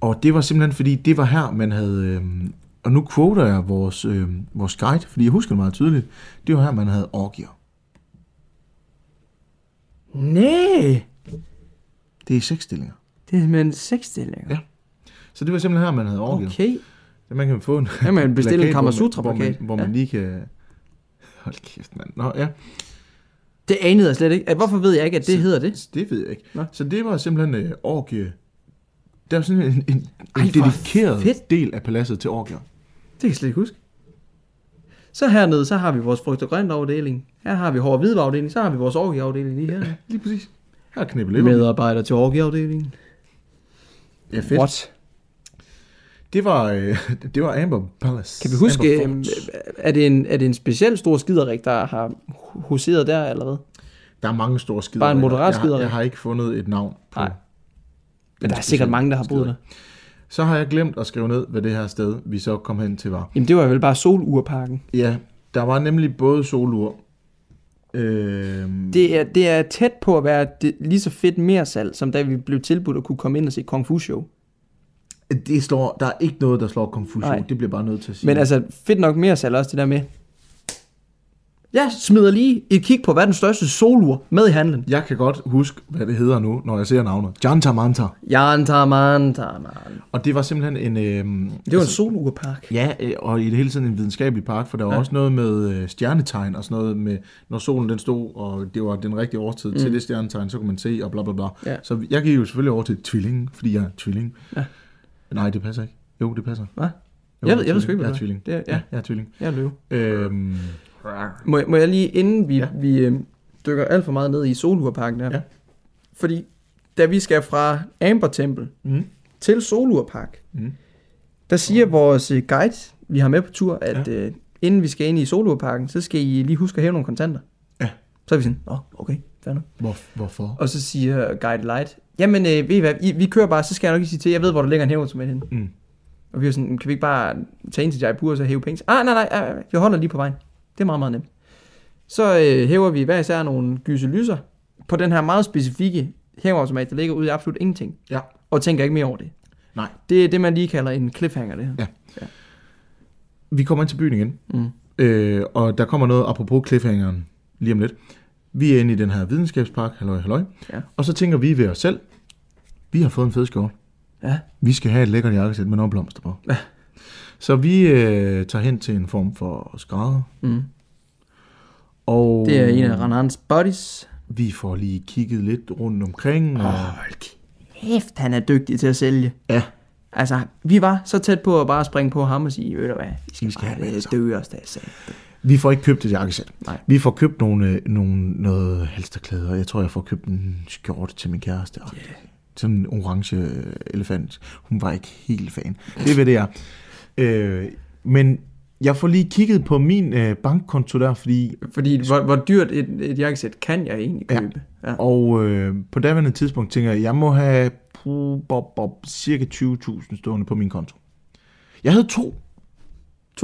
[SPEAKER 3] Og det var simpelthen fordi, det var her, man havde... Øh, og nu quoter jeg vores, øh, vores guide, fordi jeg husker det meget tydeligt. Det var her, man havde orgier.
[SPEAKER 4] Nej.
[SPEAKER 3] Det er seksstillinger.
[SPEAKER 4] Det er simpelthen seksstillinger.
[SPEAKER 3] Ja. Så det var simpelthen her, man havde orgier.
[SPEAKER 4] Okay.
[SPEAKER 3] Så man kan få en
[SPEAKER 4] Jamen, bestil en
[SPEAKER 3] plakat, hvor man-. Hvor man, hvor man
[SPEAKER 4] Ja.
[SPEAKER 3] lige kan... Hold kæft, mand. Nå, ja.
[SPEAKER 4] Det anede jeg slet ikke. Hvorfor ved jeg ikke, at det
[SPEAKER 3] Så-
[SPEAKER 4] hedder det?
[SPEAKER 3] Det ved jeg ikke.
[SPEAKER 4] Nå.
[SPEAKER 3] Så det var simpelthen øh, orgie. Der var sådan en, en,
[SPEAKER 4] Ej,
[SPEAKER 3] dedikeret
[SPEAKER 4] fedt.
[SPEAKER 3] del af paladset til orgier.
[SPEAKER 4] Det kan jeg slet ikke huske. Så hernede, så har vi vores frugt og grønt afdeling. Her har vi hård hvidvareafdeling. afdeling. Så har vi vores orgieafdeling lige her.
[SPEAKER 3] Lige præcis. Her er knibbelipper.
[SPEAKER 4] Medarbejder til orgieafdelingen.
[SPEAKER 3] Ja, fedt.
[SPEAKER 4] What?
[SPEAKER 3] Det var, øh, det var Amber Palace.
[SPEAKER 4] Kan vi huske, øh, er det, en, er det en speciel stor skiderik, der har huseret der, eller hvad?
[SPEAKER 3] Der er mange store skider.
[SPEAKER 4] Bare en moderat
[SPEAKER 3] jeg, har-
[SPEAKER 4] skiderik.
[SPEAKER 3] jeg har ikke fundet et navn på.
[SPEAKER 4] Nej. Men der er sikkert mange, der har boet der.
[SPEAKER 3] Så har jeg glemt at skrive ned, hvad det her sted, vi så kom hen til, var.
[SPEAKER 4] Jamen, det var vel bare solurparken.
[SPEAKER 3] Ja, der var nemlig både solur. Øh,
[SPEAKER 4] Det er, det er tæt på at være det, lige så fedt mere salg, som da vi blev tilbudt at kunne komme ind og se Kung Fu Show.
[SPEAKER 3] det slår, der er ikke noget, der slår Kung Fu
[SPEAKER 4] Nej.
[SPEAKER 3] Show. Det bliver bare nødt til at sige.
[SPEAKER 4] Men altså, fedt nok mere salg også det der med. Jeg smider lige et kig på, hvad den største solur med i handlen.
[SPEAKER 3] Jeg kan godt huske, hvad det hedder nu, når jeg ser navnet. Janta Manta.
[SPEAKER 4] Janta man, man.
[SPEAKER 3] Og det var simpelthen en... Øh,
[SPEAKER 4] Det var en solurpark.
[SPEAKER 3] Ja, øh, og i det hele tiden en videnskabelig park, for der var
[SPEAKER 4] Ja.
[SPEAKER 3] ja. også noget med øh, stjernetegn og sådan noget med, når solen den stod, og det var den rigtige årstid mm. til det stjernetegn, så kunne man se og bla bla bla.
[SPEAKER 4] Ja.
[SPEAKER 3] Så jeg gik jo selvfølgelig over til tvilling, fordi jeg er tvilling.
[SPEAKER 4] Ja.
[SPEAKER 3] Nej, det passer ikke. Jo, det passer.
[SPEAKER 4] Hvad?
[SPEAKER 3] Jo,
[SPEAKER 4] Jeg ved- jeg ved sgu ikke, hvad
[SPEAKER 3] Jeg er tvilling.
[SPEAKER 4] Det er- ja.
[SPEAKER 3] jeg er tvilling.
[SPEAKER 4] Jeg er løve.
[SPEAKER 3] Øhm,
[SPEAKER 4] Må, jeg- må jeg lige, inden vi, ja. Vi øh, dykker alt for meget ned i Solurparken der.
[SPEAKER 3] Ja.
[SPEAKER 4] Fordi da vi skal fra Amber Temple
[SPEAKER 3] mm,
[SPEAKER 4] til Solurpark,
[SPEAKER 3] mm.
[SPEAKER 4] der siger vores øh, guide, vi har med på tur, at ja. øh, inden vi skal ind i Solurparken, så skal I lige huske at hæve nogle kontanter.
[SPEAKER 3] Ja.
[SPEAKER 4] Så er vi sådan, åh, okay, fair nok.
[SPEAKER 3] Hvor, hvorfor?
[SPEAKER 4] Og så siger Guide Light, jamen øh, ved I hvad, I, vi kører bare, så skal jeg nok lige sige til, jeg ved, hvor der ligger en hæveautomat henne.
[SPEAKER 3] Mm.
[SPEAKER 4] Og vi var sådan, kan vi ikke bare tage ind til Jaipur og så hæve penge? Ah, nej, nej, nej, vi holder lige på vejen. Det er meget, meget nemt. Så øh, hæver vi hver især nogle gyselyser på den her meget specifikke hæveautomat, der ligger ude i absolut ingenting.
[SPEAKER 3] Ja.
[SPEAKER 4] Og tænker ikke mere over det.
[SPEAKER 3] Nej.
[SPEAKER 4] Det er det, man lige kalder en cliffhanger, det her.
[SPEAKER 3] Ja. Vi kommer ind til byen igen,
[SPEAKER 4] Mm.
[SPEAKER 3] øh, og der kommer noget apropos cliffhangeren lige om lidt. Vi er inde i den her videnskabspark, halløj, halløj.
[SPEAKER 4] Ja.
[SPEAKER 3] Og så tænker vi ved os selv, vi har fået en fed skjorte.
[SPEAKER 4] Ja.
[SPEAKER 3] Vi skal have et lækkert jakkesæt med nogle blomster på.
[SPEAKER 4] Ja.
[SPEAKER 3] Så vi øh, tager hen til en form for skrædder.
[SPEAKER 4] Mm.
[SPEAKER 3] Og
[SPEAKER 4] Det er en af Ranans buddies.
[SPEAKER 3] vi får lige kigget lidt rundt omkring. Og,
[SPEAKER 4] Hold kæft, han er dygtig til at sælge.
[SPEAKER 3] Ja.
[SPEAKER 4] Altså, vi var så tæt på at bare springe på ham og sige, ved du hvad, vi skal,
[SPEAKER 3] Vi skal have det
[SPEAKER 4] bare øh, dø os, jeg sagde.
[SPEAKER 3] Vi får ikke købt et jakkesæt.
[SPEAKER 4] Nej.
[SPEAKER 3] Vi får købt nogle, øh, nogle, noget halsterklæder. Jeg tror, jeg får købt en skjorte til min kæreste. Yeah. Sådan en orange øh, elefant. Hun var ikke helt fan. Det er, hvad det er. Øh, men jeg får lige kigget på min øh, bankkonto der, fordi...
[SPEAKER 4] Fordi hvor, hvor dyrt et, et jakkesæt kan jeg egentlig købe? Ja. ja.
[SPEAKER 3] Og øh, på daværende tidspunkt tænker jeg, jeg må have bob, bob, cirka 20.000 stående på min konto. Jeg havde to.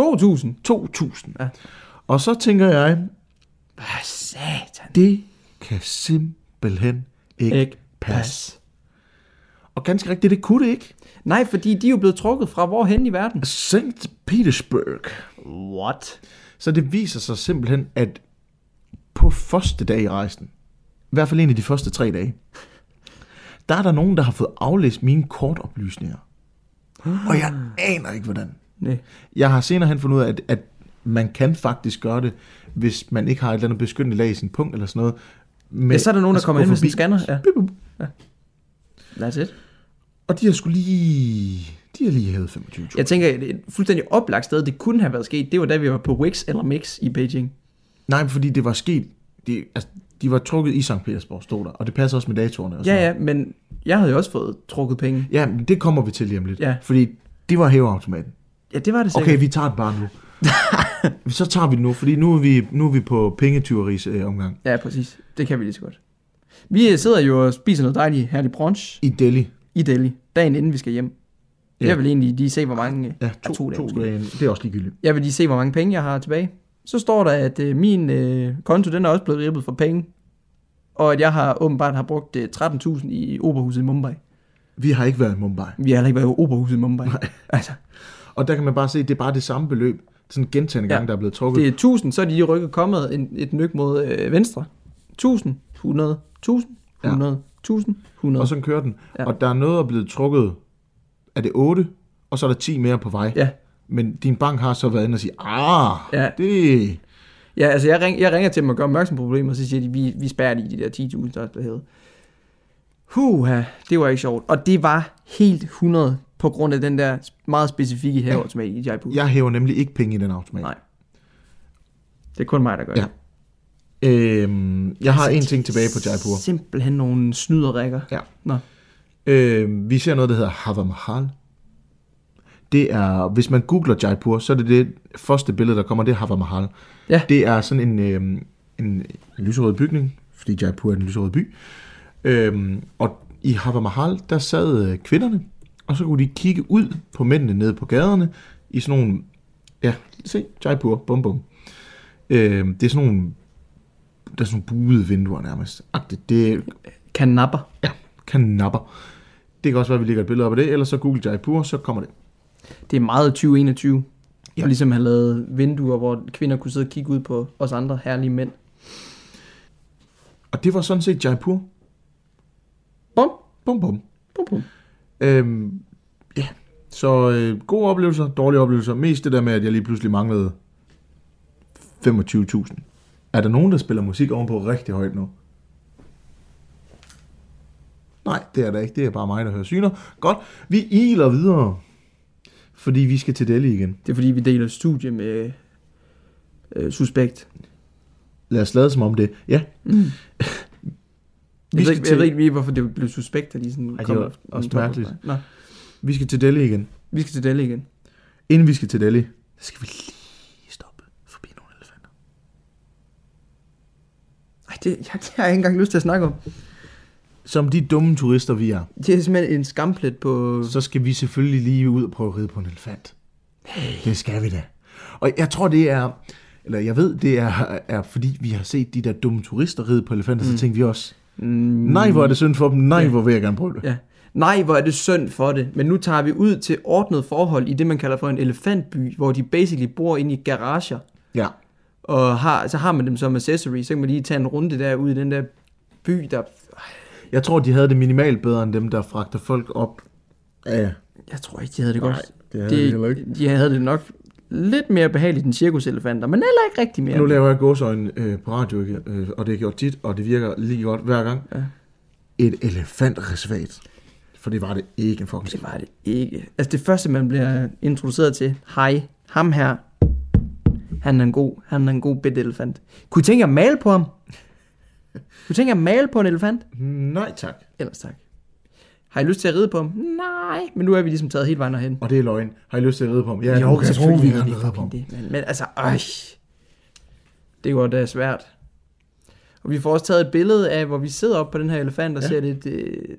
[SPEAKER 4] 2.000?
[SPEAKER 3] 2.000.
[SPEAKER 4] Ja.
[SPEAKER 3] Og så tænker jeg,
[SPEAKER 4] Hvad satan?
[SPEAKER 3] det kan simpelthen ikke,
[SPEAKER 4] Ikke
[SPEAKER 3] passe. Og ganske rigtigt, det kunne det ikke.
[SPEAKER 4] Nej, fordi de er jo blevet trukket fra hvorhen i verden?
[SPEAKER 3] St. Petersburg.
[SPEAKER 4] What?
[SPEAKER 3] Så det viser sig simpelthen, at på første dag i rejsen, i hvert fald en af de første tre dage, der er der nogen, der har fået aflæst mine kortoplysninger. Og jeg aner ikke, hvordan.
[SPEAKER 4] Nej.
[SPEAKER 3] Jeg har senere hen fundet ud af, at, at man kan faktisk gøre det, hvis man ikke har et eller andet beskyttende lag i sin punkt eller sådan noget. Men,
[SPEAKER 4] Ja, så er der nogen, der
[SPEAKER 3] altså,
[SPEAKER 4] kommer ind med en scanner. Ja.
[SPEAKER 3] Bip, bip.
[SPEAKER 4] That's it.
[SPEAKER 3] Og de har skulle lige... De har lige hævet 25
[SPEAKER 4] Jeg tænker, et fuldstændig oplagt sted, det kunne have været sket, det var da vi var på Wix eller Mix i Beijing.
[SPEAKER 3] Nej, fordi det var sket... De, altså, de var trukket i St. Petersborg, stod der. Og det passer også med datorerne. Og
[SPEAKER 4] Ja, ja, men jeg havde jo også fået trukket penge.
[SPEAKER 3] Ja, men det kommer vi til lige om lidt.
[SPEAKER 4] Ja.
[SPEAKER 3] Fordi det var hæveautomaten.
[SPEAKER 4] Ja, det var det sikkert.
[SPEAKER 3] Okay, vi tager den bare nu. så tager vi den nu, fordi nu er vi, nu er vi på pengetyveris øh, omgang.
[SPEAKER 4] Ja, præcis. Det kan vi lige så godt. Vi sidder jo og spiser noget dejligt herligt brunch
[SPEAKER 3] I Delhi.
[SPEAKER 4] i Delhi, dagen inden vi skal hjem.
[SPEAKER 3] Ja.
[SPEAKER 4] Jeg vil egentlig lige se, hvor mange...
[SPEAKER 3] Ja,
[SPEAKER 4] to,
[SPEAKER 3] to,
[SPEAKER 4] dage
[SPEAKER 3] to, dage. Det er også ligegyldigt.
[SPEAKER 4] Jeg vil lige se, hvor mange penge jeg har tilbage. Så står der, at øh, min øh, konto, den er også blevet ribbet for penge. Og at jeg har åbenbart har brugt øh, 13.000 i operahuset i Mumbai.
[SPEAKER 3] Vi har ikke været i Mumbai.
[SPEAKER 4] Vi har heller ikke været i operahuset i Mumbai.
[SPEAKER 3] Nej.
[SPEAKER 4] Altså,
[SPEAKER 3] Og der kan man bare se, at det er bare det samme beløb. Sådan gentagende
[SPEAKER 4] Ja.
[SPEAKER 3] gange, der er blevet trukket.
[SPEAKER 4] det er 1000, så er de lige rykket kommet en, et nyk mod øh, venstre. 1000, 100, 1000, 100, 1000, 100.
[SPEAKER 3] Og sådan kører den.
[SPEAKER 4] Ja.
[SPEAKER 3] Ja. Og der er noget, der er blevet trukket. Er det 8? Og så er der 10 mere på vej.
[SPEAKER 4] Ja,
[SPEAKER 3] Men din bank har så været inde og sige, ah,
[SPEAKER 4] Ja.
[SPEAKER 3] det...
[SPEAKER 4] ja altså jeg, ring, jeg ringer til dem og gør opmærksom på problemet, og så siger de, vi, vi spærrer lige de der 10.000, der er hævet. Huha, det var ikke sjovt. Og det var helt 100 på grund af den der meget specifikke hæveautomat i Jaipur.
[SPEAKER 3] Jeg hæver nemlig ikke penge i den automat.
[SPEAKER 4] Nej. Det er kun mig, der gør
[SPEAKER 3] Ja.
[SPEAKER 4] det.
[SPEAKER 3] Øhm, jeg har
[SPEAKER 4] Altså,
[SPEAKER 3] en ting tilbage på Jaipur.
[SPEAKER 4] Simpelthen nogle snyderikker.
[SPEAKER 3] Ja.
[SPEAKER 4] Nå.
[SPEAKER 3] Øh, vi ser noget, der hedder Hava Mahal. Det er, hvis man googler Jaipur, så er det det første billede, der kommer, det er Hava Mahal.
[SPEAKER 4] Ja.
[SPEAKER 3] Det er sådan en, øh, en, lyserød bygning, fordi Jaipur er en lyserød by. Øh, og i Hava Mahal, der sad øh, kvinderne, og så kunne de kigge ud på mændene nede på gaderne, i sådan nogle, ja, se, Jaipur, bum bum. Øh, det er sådan nogle, der er sådan buede vinduer nærmest. Agtigt. Det, er-
[SPEAKER 4] Kanapper.
[SPEAKER 3] Ja, kanapper. Det kan også være, at vi lægger et billede op af det, eller så Google Jaipur, så kommer det.
[SPEAKER 4] Det er meget 2021. Jeg ville ligesom have lavet vinduer, hvor kvinder kunne sidde og kigge ud på os andre herlige mænd.
[SPEAKER 3] Og det var sådan set Jaipur.
[SPEAKER 4] Bum,
[SPEAKER 3] Bum, bum.
[SPEAKER 4] bum, bum.
[SPEAKER 3] Øhm, ja, så øh, gode oplevelser, dårlige oplevelser. Mest det der med, at jeg lige pludselig manglede 25.000. Er der nogen, der spiller musik ovenpå rigtig højt nu? Nej, det er der ikke. Det er bare mig, der hører syner. Godt, vi iler videre. Fordi vi skal til Delhi igen.
[SPEAKER 4] Det er fordi, vi deler studie med øh, suspekt.
[SPEAKER 3] Lad os lade som om det. Ja.
[SPEAKER 4] Mm.
[SPEAKER 3] Vi
[SPEAKER 4] Jeg, ved ikke,
[SPEAKER 3] til-
[SPEAKER 4] jeg ved ikke lige, hvorfor det blev suspekt, at de sådan
[SPEAKER 3] det
[SPEAKER 4] kom
[SPEAKER 3] var
[SPEAKER 4] efter-
[SPEAKER 3] også mærkeligt.
[SPEAKER 4] Nå,
[SPEAKER 3] Vi skal til Delhi igen.
[SPEAKER 4] vi skal til Delhi igen.
[SPEAKER 3] Inden vi skal til Delhi, så skal vi lige stoppe forbi nogle elefanter.
[SPEAKER 4] Ej, det, jeg, det har jeg ikke engang lyst til at snakke om.
[SPEAKER 3] Som de dumme turister, vi er,
[SPEAKER 4] Det er simpelthen en skamplet på...
[SPEAKER 3] så skal vi selvfølgelig lige ud og prøve at ride på en elefant. Det skal vi da. Og jeg tror, det er, eller jeg ved, det er, er fordi vi har set de der dumme turister ride på elefanter, mm. så tænkte vi også,
[SPEAKER 4] Mm,
[SPEAKER 3] nej, hvor er det synd for dem, nej,
[SPEAKER 4] Ja.
[SPEAKER 3] hvor vil jeg gerne prøve det.
[SPEAKER 4] Ja. Nej, hvor er det synd for det. Men nu tager vi ud til ordnet forhold i det, man kalder for en elefantby, hvor de basically bor inde i garager.
[SPEAKER 3] Ja.
[SPEAKER 4] Og har, så har man dem som accessory, så kan man lige tage en runde der ud i den der by, der...
[SPEAKER 3] Jeg tror, de havde det minimalt bedre end dem, der fragter folk op. Ja,
[SPEAKER 4] Jeg tror ikke, de havde det
[SPEAKER 3] Nej,
[SPEAKER 4] godt.
[SPEAKER 3] det havde de heller ikke.
[SPEAKER 4] de havde det nok lidt mere behageligt end cirkuselefanter, men heller ikke rigtig mere.
[SPEAKER 3] Nu laver jeg gåsøjne øh, på radio? Øh, og det er gjort tit, og det virker lige godt hver gang.
[SPEAKER 4] Ja.
[SPEAKER 3] Et elefantreservat. For det var det ikke en fucking
[SPEAKER 4] Det var det ikke. Altså det første, man bliver introduceret til, hej, ham her, han er en god, han er en god bitte elefant. Kunne I tænke jer at male på ham? Kunne I tænke jer at male på en elefant?
[SPEAKER 3] Nej tak.
[SPEAKER 4] Ellers tak. Har I lyst til at ride på ham? Nej, men nu er vi ligesom taget hele vejen herhen.
[SPEAKER 3] Og det er løgn. Har I lyst til at ride på ham? Ja,
[SPEAKER 4] jo,
[SPEAKER 3] kan
[SPEAKER 4] selvfølgelig
[SPEAKER 3] kan
[SPEAKER 4] er vi
[SPEAKER 3] ride på ham.
[SPEAKER 4] det. Men, men altså, øj. Det går da svært. Og vi får også taget et billede af, hvor vi sidder op på den her elefant og
[SPEAKER 3] ja.
[SPEAKER 4] ser lidt øh,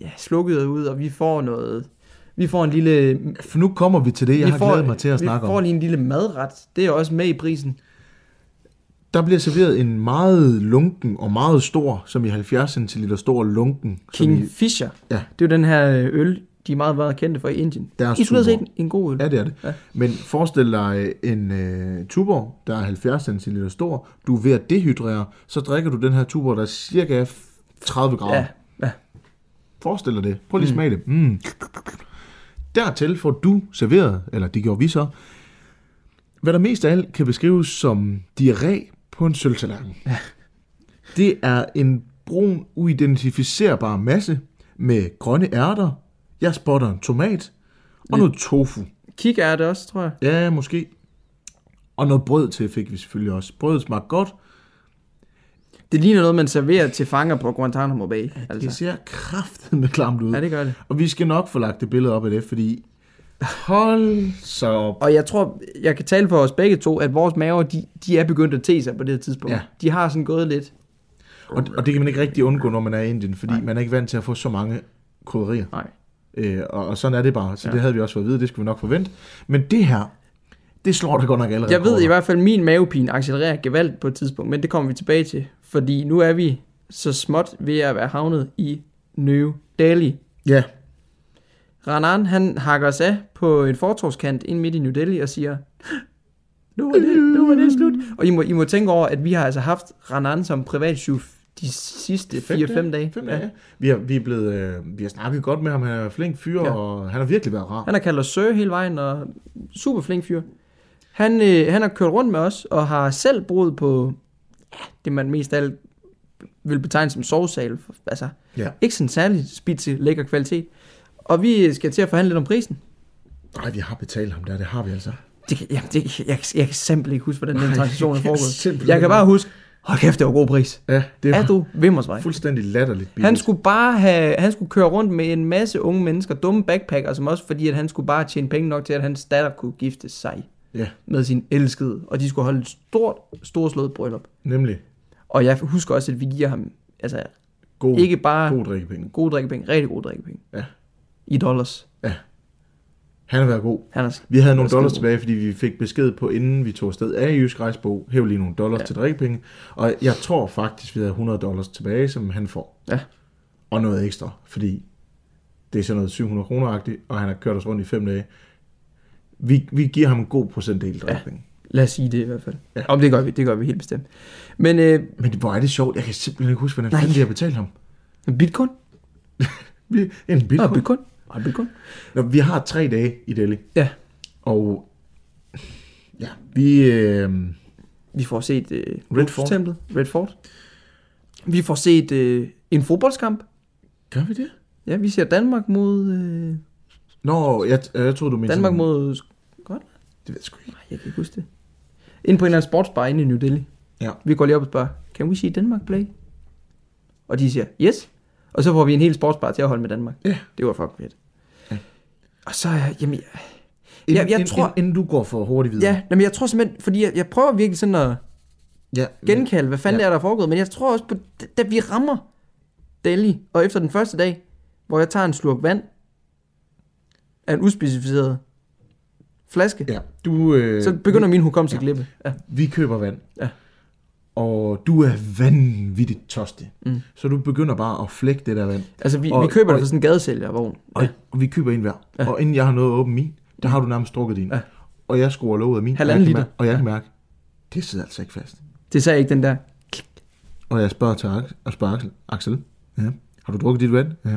[SPEAKER 4] ja, slukket ud, og vi får noget... Vi får en lille...
[SPEAKER 3] For nu kommer vi til det, jeg
[SPEAKER 4] vi
[SPEAKER 3] har
[SPEAKER 4] får,
[SPEAKER 3] glædet mig til at
[SPEAKER 4] vi
[SPEAKER 3] snakke
[SPEAKER 4] får
[SPEAKER 3] om.
[SPEAKER 4] lige en lille madret. Det er også med i prisen.
[SPEAKER 3] Der bliver serveret en meget lunken og meget stor, som i 70 cm stor lunken. som
[SPEAKER 4] King
[SPEAKER 3] i,
[SPEAKER 4] Fisher.
[SPEAKER 3] Ja.
[SPEAKER 4] Det er jo den her øh, øl, de er meget, meget kendte for i Indien.
[SPEAKER 3] Der er
[SPEAKER 4] I skulle have
[SPEAKER 3] super.
[SPEAKER 4] set en god øl.
[SPEAKER 3] Ja, det er det.
[SPEAKER 4] Ja.
[SPEAKER 3] Men forestil dig en uh, tuborg, der er 70 cm stor. Du er ved at dehydrere, så drikker du den her tuborg, der er cirka 30 grader.
[SPEAKER 4] Ja, ja.
[SPEAKER 3] Forestil dig det. Prøv lige at smage det. Mm. Dertil får du serveret, eller det gjorde vi så, hvad der mest af alt kan beskrives som diarré på en sølvtallerken. Ja. Det er en brun, uidentificerbar masse med grønne ærter. Jeg spotter en tomat og noget tofu.
[SPEAKER 4] Kig er det også, tror jeg.
[SPEAKER 3] Ja, måske. Og noget brød til fik vi selvfølgelig også. Brødet smagte godt.
[SPEAKER 4] Det ligner noget, man serverer til fanger på Guantanamo Bay.
[SPEAKER 3] Det
[SPEAKER 4] Altså.
[SPEAKER 3] ser kraftet med klamt ud.
[SPEAKER 4] Ja, det gør det.
[SPEAKER 3] Og vi skal nok få lagt det billede op af det, fordi hold så op.
[SPEAKER 4] Og jeg tror, jeg kan tale for os begge to, at vores maver, de, de er begyndt at te sig på det her tidspunkt.
[SPEAKER 3] Ja.
[SPEAKER 4] De har sådan gået lidt.
[SPEAKER 3] Og, og det kan man ikke rigtig undgå, når man er i Indien, fordi Nej. man er ikke vant til at få så mange krydderier.
[SPEAKER 4] Nej.
[SPEAKER 3] Øh, og, og sådan er det bare. Så ja.
[SPEAKER 4] Ja.
[SPEAKER 3] det havde vi også fået at vide, det skulle vi nok forvente. Men det her, det slår da godt nok allerede.
[SPEAKER 4] Jeg ved i hvert fald, at min mavepine accelererer gevaldigt på et tidspunkt, men det kommer vi tilbage til. Fordi nu er vi så småt ved at være havnet i New Delhi.
[SPEAKER 3] Ja,
[SPEAKER 4] Ranan, han hakker os af på en fortorskant ind midt i New Delhi og siger, nu var det, nu var det slut. Og I må, I må tænke over, at vi har altså haft Ranan som privatchef de sidste 4-5 dage.
[SPEAKER 3] Fem dage. Ja. Vi, har, vi, er blevet, øh, vi har snakket godt med ham, han er flink fyr, ja. Og han har virkelig været rar.
[SPEAKER 4] Han har kaldt os Sir hele vejen, og super flink fyr. Han, øh, han har kørt rundt med os, og har selv boet på det, man mest af alt vil betegne som sovesal. Altså,
[SPEAKER 3] Ja.
[SPEAKER 4] ikke sådan særlig spidse, lækker kvalitet. Og vi skal til at forhandle lidt om prisen.
[SPEAKER 3] Nej, vi har betalt ham der, det har vi altså.
[SPEAKER 4] Det, jamen, det, jeg, jeg kan simpelthen ikke huske, hvordan den transaktion er
[SPEAKER 3] jeg
[SPEAKER 4] foregået. Jeg kan bare huske, hold kæft, det var god pris.
[SPEAKER 3] Ja, det
[SPEAKER 4] Er
[SPEAKER 3] var
[SPEAKER 4] du vimmersvej?
[SPEAKER 3] fuldstændig latterligt billigt.
[SPEAKER 4] Han skulle bare have, han skulle køre rundt med en masse unge mennesker, dumme backpacker, som også fordi, at han skulle bare tjene penge nok til, at hans datter kunne gifte sig
[SPEAKER 3] Ja,
[SPEAKER 4] med sin elskede, og de skulle holde et stort, storslået bryllup.
[SPEAKER 3] nemlig.
[SPEAKER 4] Og jeg husker også, at vi giver ham, altså
[SPEAKER 3] God,
[SPEAKER 4] ikke bare
[SPEAKER 3] god drikkepenge.
[SPEAKER 4] gode drikkepenge, rigtig gode drikkepenge.
[SPEAKER 3] Ja.
[SPEAKER 4] I dollars.
[SPEAKER 3] Han har været god.
[SPEAKER 4] Han er,
[SPEAKER 3] Vi havde nogle dollars
[SPEAKER 4] god.
[SPEAKER 3] tilbage, fordi vi fik besked på, inden vi tog afsted af Jysk Rejsbo, hæv lige nogle dollars ja.
[SPEAKER 4] Ja.
[SPEAKER 3] til drikkepenge. Og jeg tror faktisk, vi havde 100 dollars tilbage, som han får.
[SPEAKER 4] Ja.
[SPEAKER 3] Og noget ekstra, fordi det er sådan noget 700 kroner og han har kørt os rundt i fem dage. Vi, vi giver ham en god procentdel drafting.
[SPEAKER 4] Lad os sige det i hvert fald.
[SPEAKER 3] Ja.
[SPEAKER 4] Ja. Om det gør vi, det gør vi helt bestemt. Men øh,
[SPEAKER 3] Men det, hvor er det sjovt. Jeg kan simpelthen ikke huske, hvordan
[SPEAKER 4] Nej.
[SPEAKER 3] fanden de har betalt ham.
[SPEAKER 4] bitcoin?
[SPEAKER 3] Vi, en
[SPEAKER 4] Ja,
[SPEAKER 3] bitcoin.
[SPEAKER 4] bitcoin. Ja, bitcoin.
[SPEAKER 3] Nå, vi har tre dage i Delhi.
[SPEAKER 4] Ja,
[SPEAKER 3] Og ja, vi... Øh,
[SPEAKER 4] vi får set øh,
[SPEAKER 3] Red Fort.
[SPEAKER 4] Templet, Red Fort. Vi får set øh, en fodboldskamp.
[SPEAKER 3] gør vi det?
[SPEAKER 4] Ja, vi ser Danmark mod... Øh,
[SPEAKER 3] Nå, jeg, jeg troede, du mente...
[SPEAKER 4] Danmark
[SPEAKER 3] sådan-
[SPEAKER 4] mod...
[SPEAKER 3] Det ved jeg sgu ikke.
[SPEAKER 4] Nej, jeg kan ikke huske det. Inde på en eller anden sportsbar inde i New Delhi.
[SPEAKER 3] Ja.
[SPEAKER 4] Vi går lige op og spørger, can we see Denmark play? Og de siger, yes. Og så får vi en hel sportsbar til at holde med Danmark.
[SPEAKER 3] Ja.
[SPEAKER 4] Det var fucking fedt.
[SPEAKER 3] Ja.
[SPEAKER 4] Og så, øh, jamen, jeg,
[SPEAKER 3] Inden,
[SPEAKER 4] jeg, jeg
[SPEAKER 3] inden,
[SPEAKER 4] tror,
[SPEAKER 3] Inden, inden du går for hurtigt videre.
[SPEAKER 4] ja, jamen, jeg tror simpelthen, fordi jeg, jeg prøver virkelig sådan at
[SPEAKER 3] ja
[SPEAKER 4] genkalde, hvad fanden
[SPEAKER 3] Ja.
[SPEAKER 4] det er, der er foregået, men jeg tror også på, da vi rammer Delhi, og efter den første dag, hvor jeg tager en slurk vand af en uspecificeret flaske,
[SPEAKER 3] Ja, du... Øh,
[SPEAKER 4] så begynder min hukommelse at glippe. Ja.
[SPEAKER 3] Vi køber vand.
[SPEAKER 4] Ja.
[SPEAKER 3] Og du er vanvittigt tørstig.
[SPEAKER 4] Mm.
[SPEAKER 3] Så du begynder bare at flække det der vand.
[SPEAKER 4] Altså, vi,
[SPEAKER 3] Og-
[SPEAKER 4] vi køber
[SPEAKER 3] og-
[SPEAKER 4] det fra sådan en gadesælgervogn.
[SPEAKER 3] Og,
[SPEAKER 4] Ja.
[SPEAKER 3] og vi køber en hver.
[SPEAKER 4] Ja.
[SPEAKER 3] Og inden jeg har noget åbne min, der har du nærmest drukket din.
[SPEAKER 4] Ja.
[SPEAKER 3] Og jeg skruer låget af min.
[SPEAKER 4] Halvanden
[SPEAKER 3] og jeg kan
[SPEAKER 4] liter.
[SPEAKER 3] mærke- Og jeg
[SPEAKER 4] Ja.
[SPEAKER 3] kan mærke, det sidder altså ikke fast.
[SPEAKER 4] Det sagde ikke den der.
[SPEAKER 3] Og jeg spørger til Axel, og spørger Axel, Axel, ja, har du drukket dit vand? Ja.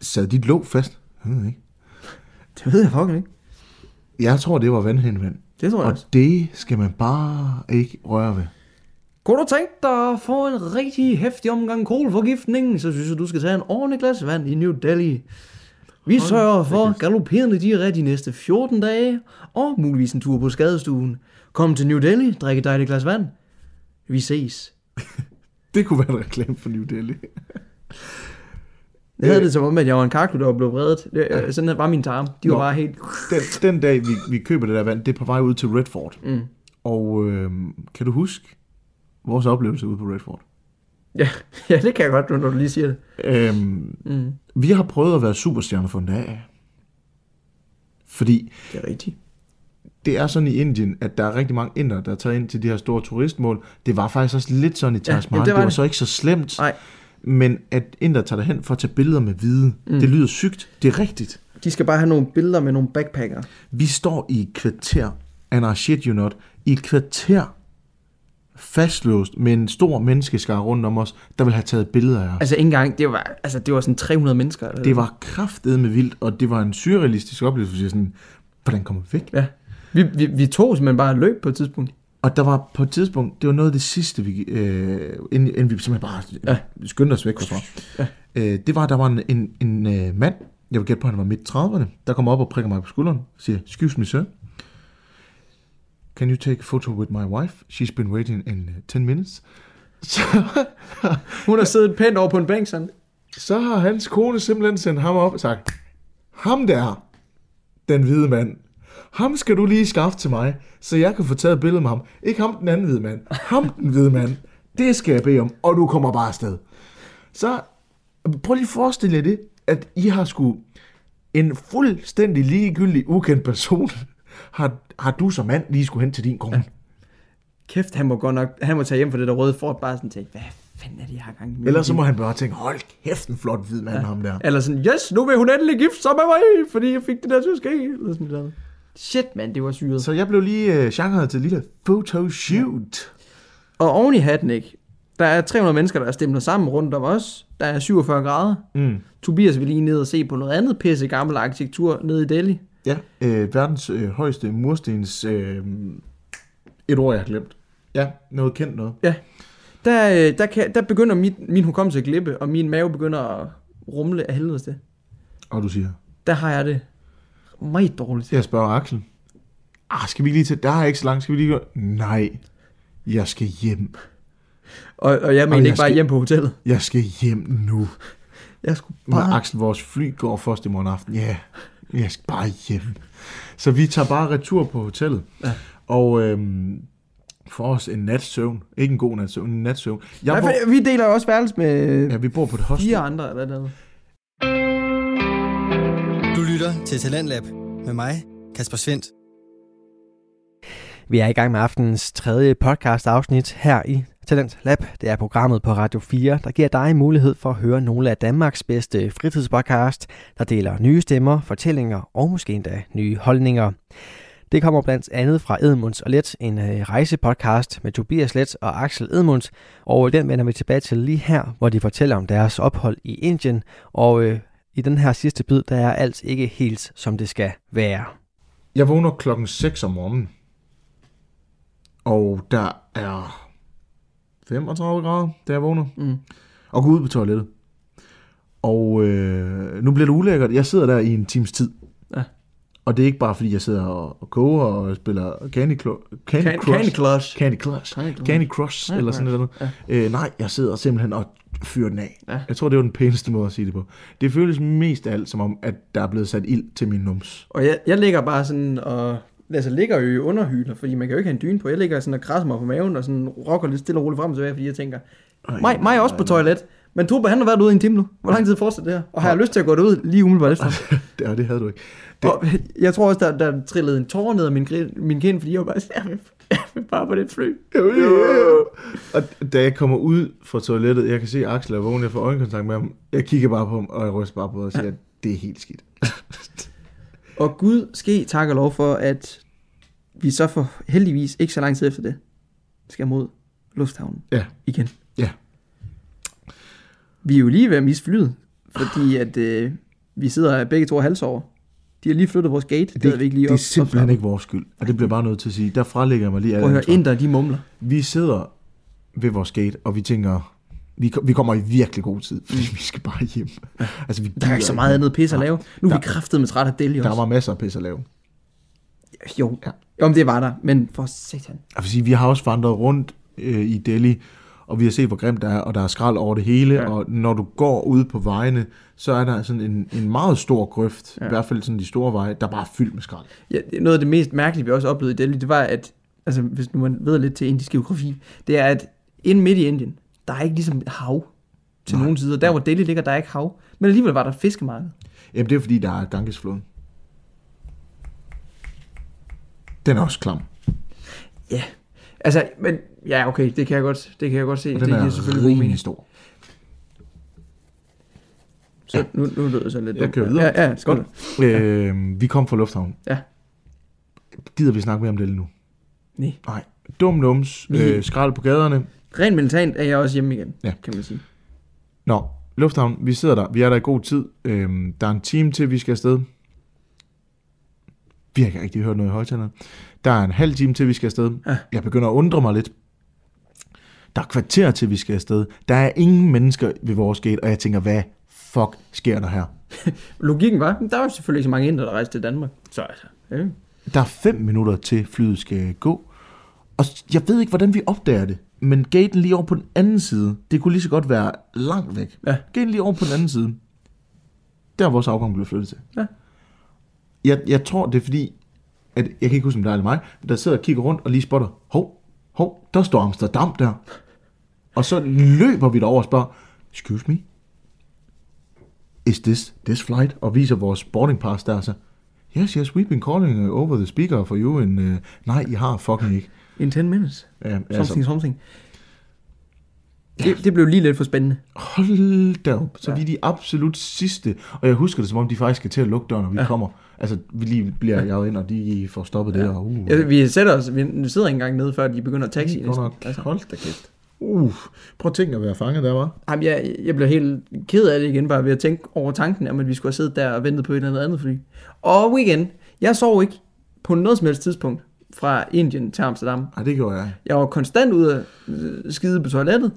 [SPEAKER 3] Sad dit låg fast? Jeg ved ikke.
[SPEAKER 4] Det ved jeg fucking ikke.
[SPEAKER 3] Jeg tror, det var vandhændvand.
[SPEAKER 4] Det tror jeg
[SPEAKER 3] Og
[SPEAKER 4] også.
[SPEAKER 3] det skal man bare ikke røre ved.
[SPEAKER 4] Kunne du tænke dig at få en rigtig hæftig omgang kolforgiftning, så synes jeg, du skal tage en ordentlig glas vand i New Delhi. Vi
[SPEAKER 3] Hold
[SPEAKER 4] sørger for galopperende diarré de næste 14 dage, og muligvis en tur på skadestuen. Kom til New Delhi, drik et dejligt glas vand. Vi ses.
[SPEAKER 3] Det kunne være en reklame for New Delhi.
[SPEAKER 4] Jeg havde det som om, at jeg var en kaktus, der var blevet vredet. Det,
[SPEAKER 3] Ja.
[SPEAKER 4] Sådan var min tarm. De var
[SPEAKER 3] Nå.
[SPEAKER 4] bare helt...
[SPEAKER 3] Den, den dag, vi, vi køber det der vand, det er på vej ud til Redford.
[SPEAKER 4] Mm.
[SPEAKER 3] Og øh, kan du huske vores oplevelse ude på Redford?
[SPEAKER 4] Ja, ja, det kan jeg godt, når du lige siger det.
[SPEAKER 3] Øhm,
[SPEAKER 4] Mm.
[SPEAKER 3] vi har prøvet at være superstjerner for en dag. Fordi
[SPEAKER 4] Det er rigtigt.
[SPEAKER 3] det er sådan i Indien, at der er rigtig mange inder, der tager ind til de her store turistmål. Det var faktisk også lidt sådan i Taj
[SPEAKER 4] Ja,
[SPEAKER 3] Mahal.
[SPEAKER 4] jamen, det
[SPEAKER 3] det,
[SPEAKER 4] var
[SPEAKER 3] så ikke så slemt.
[SPEAKER 4] Nej.
[SPEAKER 3] Men at inder tager derhen for at tage billeder med hvide, mm. det lyder sygt. Det er rigtigt.
[SPEAKER 4] De skal bare have nogle billeder med nogle backpacker.
[SPEAKER 3] Vi står i et kvarter, and I shit you not, i et kvarter fastlåst med en stor menneskeskare rundt om os, der vil have taget billeder af os.
[SPEAKER 4] Altså ikke engang, det var, altså, det var sådan 300 mennesker. Eller
[SPEAKER 3] Det var kraftedeme vildt, og det var en surrealistisk oplevelse. Jeg Sådan, hvordan kommer vi væk?
[SPEAKER 4] Ja. Vi, vi, vi tog simpelthen bare løb på et tidspunkt.
[SPEAKER 3] Og der var på et tidspunkt, det var noget af det sidste, vi, øh, inden, inden vi simpelthen bare ja. skyndte os væk herfra.
[SPEAKER 4] Ja.
[SPEAKER 3] Øh, det var, at der var en, en, en øh, mand, jeg vil gætte på, at han var midt 30'erne, der kom op og prikker mig på skulderen og siger, excuse me sir, can you take a photo with my wife? She's been waiting in uh, 10 minutes. Så,
[SPEAKER 4] Hun har siddet pænt over på en bænk sådan.
[SPEAKER 3] så har hans kone simpelthen sendt ham op og sagt, ham der, den hvide mand, ham skal du lige skaffe til mig, så jeg kan få taget et billede med ham. Ikke ham den anden hvide mand, ham den hvide mand. Det skal jeg bede om, og du kommer bare afsted. Så prøv lige at forestille jer det, at I har sgu en fuldstændig ligegyldig, ukendt person, har, har du som mand lige skulle hen til din kone.
[SPEAKER 4] Kæft, han må godt nok, han må tage hjem for det der røde fort, bare sådan tænke, hvad fanden er det, jeg har gang i?
[SPEAKER 3] Ellers så må han bare tænke, hold kæft, en flot hvid mand, ja. ham der.
[SPEAKER 4] Eller sådan, yes, nu vil hun endelig gifte sig med mig, fordi jeg fik det der til at ske. Eller sådan noget. Shit, mand, det var syret.
[SPEAKER 3] Så jeg blev lige øh, genret til et lille photoshoot.
[SPEAKER 4] Og oven i hatten, ikke? Der er 300 mennesker, der er stemlet sammen rundt om os. Der er 47 grader.
[SPEAKER 3] Mm.
[SPEAKER 4] Tobias vil lige ned og se på noget andet pisse gammel arkitektur nede i Delhi.
[SPEAKER 3] Ja, øh, verdens øh, højeste murstens... Øh, et ord, jeg har glemt. Ja, noget kendt noget.
[SPEAKER 4] Ja. Der, øh, der, kan, der begynder mit, min hukommelse at glippe, og min mave begynder at rumle af helvedes det.
[SPEAKER 3] Og du siger,
[SPEAKER 4] Der har jeg det meget dårligt.
[SPEAKER 3] jeg spørger Axel. Ah, skal vi lige til... Der er ikke så langt. Skal vi lige gå? Nej, jeg skal hjem.
[SPEAKER 4] Og, og jeg mener
[SPEAKER 3] Og jeg
[SPEAKER 4] ikke bare
[SPEAKER 3] skal-
[SPEAKER 4] hjem på hotellet.
[SPEAKER 3] Jeg skal hjem nu.
[SPEAKER 4] Jeg skulle bare...
[SPEAKER 3] Axel, vores fly går først i morgen aften. Ja, jeg skal bare hjem. Så vi tager bare retur på hotellet.
[SPEAKER 4] Ja.
[SPEAKER 3] Og øhm, får os en nats søvn. Ikke en god nats søvn, en nats søvn. Jeg
[SPEAKER 4] Nej,
[SPEAKER 3] bor,
[SPEAKER 4] vi deler også værelse med
[SPEAKER 3] ja, vi bor på et hostel.
[SPEAKER 4] fire andre eller noget.
[SPEAKER 1] Lytter til Talentlab med mig, Kasper Svendt.
[SPEAKER 2] Vi er i gang med aftenens tredje podcast afsnit her i Talent Lab, det er programmet på Radio 4, der giver dig mulighed for at høre nogle af Danmarks bedste fritidspodcast, der deler nye stemmer, fortællinger og måske endda nye holdninger. Det kommer blandt andet fra Edmunds og Let, en øh, rejsepodcast med Tobias Let og Axel Edmunds, og den vender vi tilbage til lige her, hvor de fortæller om deres ophold i Indien, og øh, i den her sidste bid, der er alt ikke helt som det skal være.
[SPEAKER 3] Jeg vågner klokken 6 om morgenen, og der er 35 grader, da jeg vågner,
[SPEAKER 4] Mm.
[SPEAKER 3] og går ud på toilettet. Og øh, nu bliver det ulækkert. Jeg sidder der i en times tid.
[SPEAKER 4] Ja.
[SPEAKER 3] Og det er ikke bare fordi, jeg sidder og, og koger og spiller Candy, Clo- Candy
[SPEAKER 4] Can-
[SPEAKER 3] Crush.
[SPEAKER 4] Candy Crush.
[SPEAKER 3] Candy Crush.
[SPEAKER 4] Candy Crush.
[SPEAKER 3] Candy Crush, eller sådan noget.
[SPEAKER 4] Ja.
[SPEAKER 3] Øh, nej, jeg sidder simpelthen og fyrer den af.
[SPEAKER 4] Ja.
[SPEAKER 3] Jeg tror, det var den pæneste måde at sige det på. Det føles mest af alt som om, at der er blevet sat ild til min nums.
[SPEAKER 4] Og jeg, jeg ligger bare sådan og... Altså, ligger jo i underhyler, fordi man kan jo ikke have en dyne på. Jeg ligger sådan og krasser mig på maven og sådan rocker lidt stille og roligt frem og tilbage, fordi jeg tænker, mig, mig er også på toilet. Men Toba, han har været ude i en time nu. Hvor lang tid fortsætter det her? Og har jeg lyst til at gå derud lige umiddelbart efter?
[SPEAKER 3] Det, det havde du ikke. Det,
[SPEAKER 4] Og jeg tror også, der, der trillede en tårer ned af min, min kind, fordi jeg var bare sådan, bare på det fly.
[SPEAKER 3] Og da jeg kommer ud fra toilettet, jeg kan se Axel er vågen, jeg får øjenkontakt med ham. Jeg kigger bare på ham, og jeg ryster bare på ham og siger, at det er helt skidt.
[SPEAKER 4] Og Gud ske tak og lov for, at vi så for heldigvis ikke så lang tid efter det skal mod lufthavnen
[SPEAKER 3] Ja.
[SPEAKER 4] igen.
[SPEAKER 3] Ja.
[SPEAKER 4] Vi er jo lige ved at miste flyet, fordi at øh, vi sidder begge to halsover. De har lige flyttet vores gate, det,
[SPEAKER 3] Det,
[SPEAKER 4] vi ikke lige
[SPEAKER 3] det er
[SPEAKER 4] op-
[SPEAKER 3] simpelthen
[SPEAKER 4] opstartet.
[SPEAKER 3] ikke vores skyld. Og det bliver bare nødt til at sige. Der frelægger jeg mig lige
[SPEAKER 4] Prøv at høre, inder de mumler.
[SPEAKER 3] Vi sidder ved vores gate, og vi tænker, vi, vi kommer i virkelig god tid, fordi vi skal bare hjem. Altså, vi
[SPEAKER 4] Der er ikke så meget andet pis at lave. Nu er
[SPEAKER 3] Der-
[SPEAKER 4] vi kraftet med træt af Delhi
[SPEAKER 3] Der
[SPEAKER 4] også.
[SPEAKER 3] var masser af pis at lave.
[SPEAKER 4] Jo.
[SPEAKER 3] Ja.
[SPEAKER 4] jo, men det var der. Men for satan.
[SPEAKER 3] Jeg vil sige, vi har også vandret rundt øh, i Delhi, og vi har set, hvor grimt det er, og der er skrald over det hele,
[SPEAKER 4] Ja.
[SPEAKER 3] og når du går ud på vejene, så er der sådan en, en meget stor grøft,
[SPEAKER 4] Ja.
[SPEAKER 3] i hvert fald sådan de store veje, der bare er fyldt med skrald.
[SPEAKER 4] Ja, noget af det mest mærkelige, vi også oplevede i Delhi, det var, at, altså hvis nu man ved lidt til indisk geografi, det er, at inde midt i Indien, der er ikke ligesom hav til nogen sider. Der, hvor Delhi ligger, der er ikke hav. Men alligevel var der fiskemarked.
[SPEAKER 3] Jamen, det er fordi, der er Gangesfloden. Den er også klam.
[SPEAKER 4] Ja, altså, men ja, okay, det kan jeg godt, det kan jeg godt se.
[SPEAKER 3] Og
[SPEAKER 4] det
[SPEAKER 3] den
[SPEAKER 4] giver
[SPEAKER 3] er
[SPEAKER 4] selvfølgelig god mening.
[SPEAKER 3] rimelig stor.
[SPEAKER 4] Så nu, nu lyder det så lidt
[SPEAKER 3] Jeg kører videre.
[SPEAKER 4] Ja, ja, skål.
[SPEAKER 3] Øh, vi kom fra lufthavnen.
[SPEAKER 4] Ja.
[SPEAKER 3] Gider vi snakke mere om det nu?
[SPEAKER 4] Nej.
[SPEAKER 3] Nej. Dum nums, øh, skrald på gaderne.
[SPEAKER 4] Rent mentalt er jeg også hjemme igen,
[SPEAKER 3] Ja.
[SPEAKER 4] kan man sige.
[SPEAKER 3] Nå, lufthavn, vi sidder der. Vi er der i god tid. Øhm, der er en time til, vi skal afsted. Vi har ikke rigtig hørt noget i højtalerne. Der er en halv time til, vi skal afsted.
[SPEAKER 4] Ja.
[SPEAKER 3] Jeg begynder at undre mig lidt. Der er kvarter til, vi skal afsted. Der er ingen mennesker ved vores gate, og jeg tænker, hvad fuck sker der her?
[SPEAKER 4] Logikken var, der var selvfølgelig ikke så mange indre, der rejste til Danmark. Så altså, ja.
[SPEAKER 3] Der er fem minutter til flyet skal gå. Og jeg ved ikke, hvordan vi opdager det. Men gaten lige over på den anden side, det kunne lige så godt være langt væk.
[SPEAKER 4] Ja.
[SPEAKER 3] Gaten lige over på den anden side, der er vores afgang blevet flyttet til.
[SPEAKER 4] Ja.
[SPEAKER 3] Jeg, jeg tror, det er fordi, at jeg kan ikke huske, om det er mig, der sidder og kigger rundt og lige spotter, hov, hov, der står Amsterdam der. Og så løber vi derover og spørger, excuse me, is this this flight? Og viser vores boarding pass der, så, yes, yes, we've been calling uh, over the speaker for you, and, uh, nej, I har fucking ikke.
[SPEAKER 4] In 10 minutes.
[SPEAKER 3] Ja,
[SPEAKER 4] Something, something. Det, det blev lige lidt for spændende.
[SPEAKER 3] Hold da op. Så
[SPEAKER 4] Ja.
[SPEAKER 3] vi er de absolut sidste. Og jeg husker det, som om de faktisk skal til at lukke døren, når vi
[SPEAKER 4] ja.
[SPEAKER 3] kommer. Altså, vi lige bliver jaget ind, og de får stoppet ja. det. Og, uh,
[SPEAKER 4] Ja, vi sætter os, vi sidder ikke engang nede, før de begynder at taxi.
[SPEAKER 3] Godt nok.
[SPEAKER 4] Altså.
[SPEAKER 3] Hold da kæft. Uh, prøv at tænke at være fanget der, var.
[SPEAKER 4] Jamen, jeg, jeg blev helt ked af det igen, bare ved at tænke over tanken om, at vi skulle have siddet der og ventet på et eller andet andet fly. Og igen, jeg sov ikke på noget som helst tidspunkt fra Indien til Amsterdam.
[SPEAKER 3] Nej, det gjorde jeg.
[SPEAKER 4] Jeg var konstant ude at øh, skide på toilettet.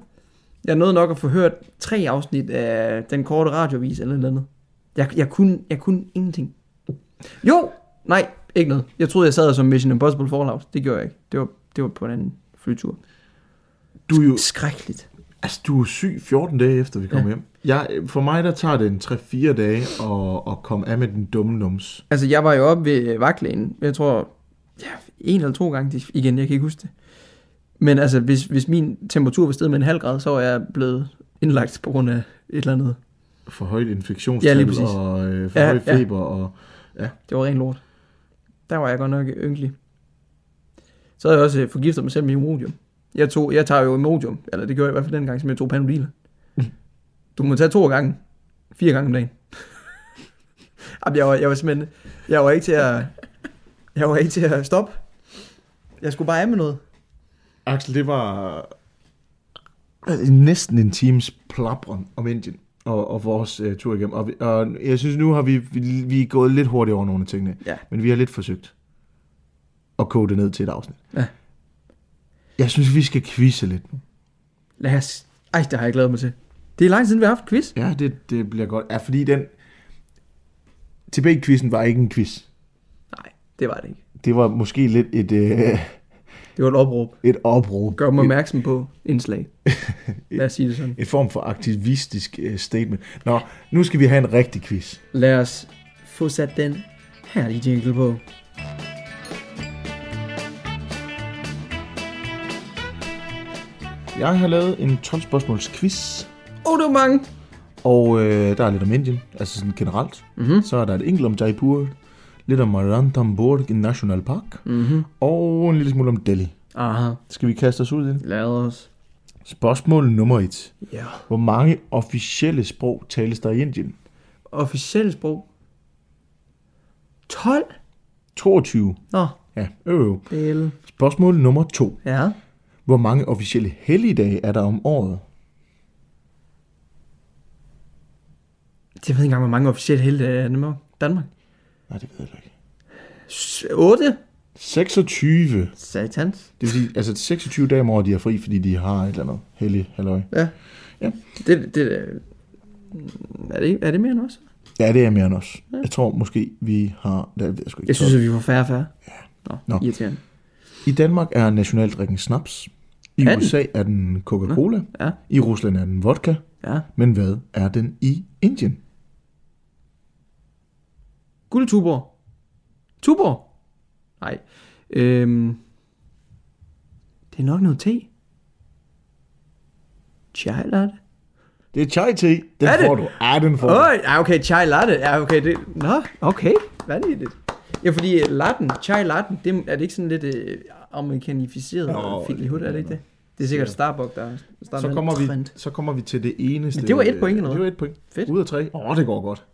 [SPEAKER 4] Jeg nåede nok at få hørt tre afsnit af den korte radiovis eller noget andet. Jeg, jeg, kunne, jeg kunne ingenting. Jo, nej, ikke noget. Jeg troede, jeg sad som Mission Impossible Fallout. Det gjorde jeg ikke. Det var, det var på en anden flytur.
[SPEAKER 3] Du er jo
[SPEAKER 4] Skrækkeligt.
[SPEAKER 3] altså, du er syg 14 dage efter, vi kom
[SPEAKER 4] Ja.
[SPEAKER 3] ja. hjem. Jeg, for mig, der tager det en 3-4 dage at, at komme af med den dumme nums.
[SPEAKER 4] Altså, jeg var jo oppe ved vagtlægen, jeg tror, ja, en eller to gange igen, jeg kan ikke huske det. Men altså, hvis, hvis min temperatur var steget med en halv grad, så var jeg blevet indlagt på grund af et eller andet.
[SPEAKER 3] For højt
[SPEAKER 4] Ja,
[SPEAKER 3] infektionstal
[SPEAKER 4] præcis.
[SPEAKER 3] og øh, for
[SPEAKER 4] Ja,
[SPEAKER 3] ja, høj
[SPEAKER 4] ja.
[SPEAKER 3] feber. Og,
[SPEAKER 4] Det var rent lort. Der var jeg godt nok ynkelig. Så havde jeg også øh, forgiftet mig selv med imodium. Jeg, tog, jeg tager jo Imodium, eller det gjorde jeg i hvert fald den gang, som jeg tog Panodil. Du må tage to gange. Fire gange om dagen. Jamen, jeg var, jeg var simpelthen... Jeg var ikke til at... Jeg var ikke til at stoppe. Jeg skulle bare af med noget.
[SPEAKER 3] Axel, det var næsten en times plapren om Indien og, og vores uh, tur igennem. Og, og jeg synes, nu har vi, vi, vi er gået lidt hurtigt over nogle af tingene.
[SPEAKER 4] Ja.
[SPEAKER 3] Men vi har lidt forsøgt at koge det ned til et afsnit.
[SPEAKER 4] Ja.
[SPEAKER 3] Jeg synes, vi skal quizze lidt nu.
[SPEAKER 4] Lad os... Ej, det har jeg glædet mig til. Det er lang siden, vi har haft quiz.
[SPEAKER 3] Ja, det, det bliver godt. Ja, fordi den... TB-quizzen var ikke en quiz.
[SPEAKER 4] Nej, det var det ikke.
[SPEAKER 3] Det var måske lidt et, øh,
[SPEAKER 4] Det var et opråb.
[SPEAKER 3] et opråb.
[SPEAKER 4] Gør mig opmærksom på indslag. Lad os sige det sådan.
[SPEAKER 3] En form for aktivistisk øh, statement. Nå, nu skal vi have en rigtig quiz.
[SPEAKER 4] Lad os få sat den herlige jingle på.
[SPEAKER 3] Jeg har lavet en 12 spørgsmåls quiz,
[SPEAKER 4] Åh, oh, det var mange.
[SPEAKER 3] og øh, der er lidt om Indien, altså sådan generelt.
[SPEAKER 4] Mhm.
[SPEAKER 3] Så er der et enkelt om Jaipur, lidt om Ranthambore National Park,
[SPEAKER 4] Mhm.
[SPEAKER 3] og en lille smule om Delhi.
[SPEAKER 4] Aha.
[SPEAKER 3] Skal vi kaste os ud i det?
[SPEAKER 4] Lad os.
[SPEAKER 3] Spørgsmål nummer et.
[SPEAKER 4] Ja.
[SPEAKER 3] Hvor mange officielle sprog tales der i Indien?
[SPEAKER 4] Officielt sprog. 12?
[SPEAKER 3] 22.
[SPEAKER 4] Nå,
[SPEAKER 3] Ja, øv.
[SPEAKER 4] del.
[SPEAKER 3] Spørgsmål nummer to.
[SPEAKER 4] Ja.
[SPEAKER 3] Hvor mange officielle helligdage er der om året?
[SPEAKER 4] Jeg ved ikke engang, hvor mange officielle helte er i Danmark.
[SPEAKER 3] Nej, det ved jeg ikke.
[SPEAKER 4] 8?
[SPEAKER 3] 26.
[SPEAKER 4] Satans.
[SPEAKER 3] Det vil sige, altså 26 dage om året, de er fri, fordi de har et eller andet hellig halløj.
[SPEAKER 4] Ja.
[SPEAKER 3] Ja.
[SPEAKER 4] Det, det, er, det, er det mere end os?
[SPEAKER 3] Ja, det er mere end os. Jeg tror måske, vi har... Det ved jeg sgu ikke.
[SPEAKER 4] Jeg synes, at vi får færre og færre. Nå,
[SPEAKER 3] Nå.
[SPEAKER 4] Nå. irriterende.
[SPEAKER 3] I Danmark er nationaldrikken snaps. I
[SPEAKER 4] Er den?
[SPEAKER 3] USA er den Coca-Cola.
[SPEAKER 4] Ja,
[SPEAKER 3] I Rusland er den vodka.
[SPEAKER 4] ja.
[SPEAKER 3] Men hvad er den i Indien?
[SPEAKER 4] Guldtuborg. Tuborg? Nej. Øhm, det er nok noget te. Chai latte.
[SPEAKER 3] Det er chai tea. Den
[SPEAKER 4] Er det?
[SPEAKER 3] får du. Ja, den får du.
[SPEAKER 4] Øj, ja, okay, chai latte. Ja, okay, det... Nå, okay. Vanvittigt. Ja, fordi latten, chai latten, det, er det ikke sådan lidt øh, amerikanificeret og fint i
[SPEAKER 3] det
[SPEAKER 4] hud, er det ikke det? Det er sikkert Starbucks, der starter
[SPEAKER 3] Så kommer, vi, så kommer vi til det eneste...
[SPEAKER 4] Men det var et point eller
[SPEAKER 3] Det
[SPEAKER 4] hvad?
[SPEAKER 3] var et point.
[SPEAKER 4] Fedt.
[SPEAKER 3] Ud af tre. Åh, oh, det går godt.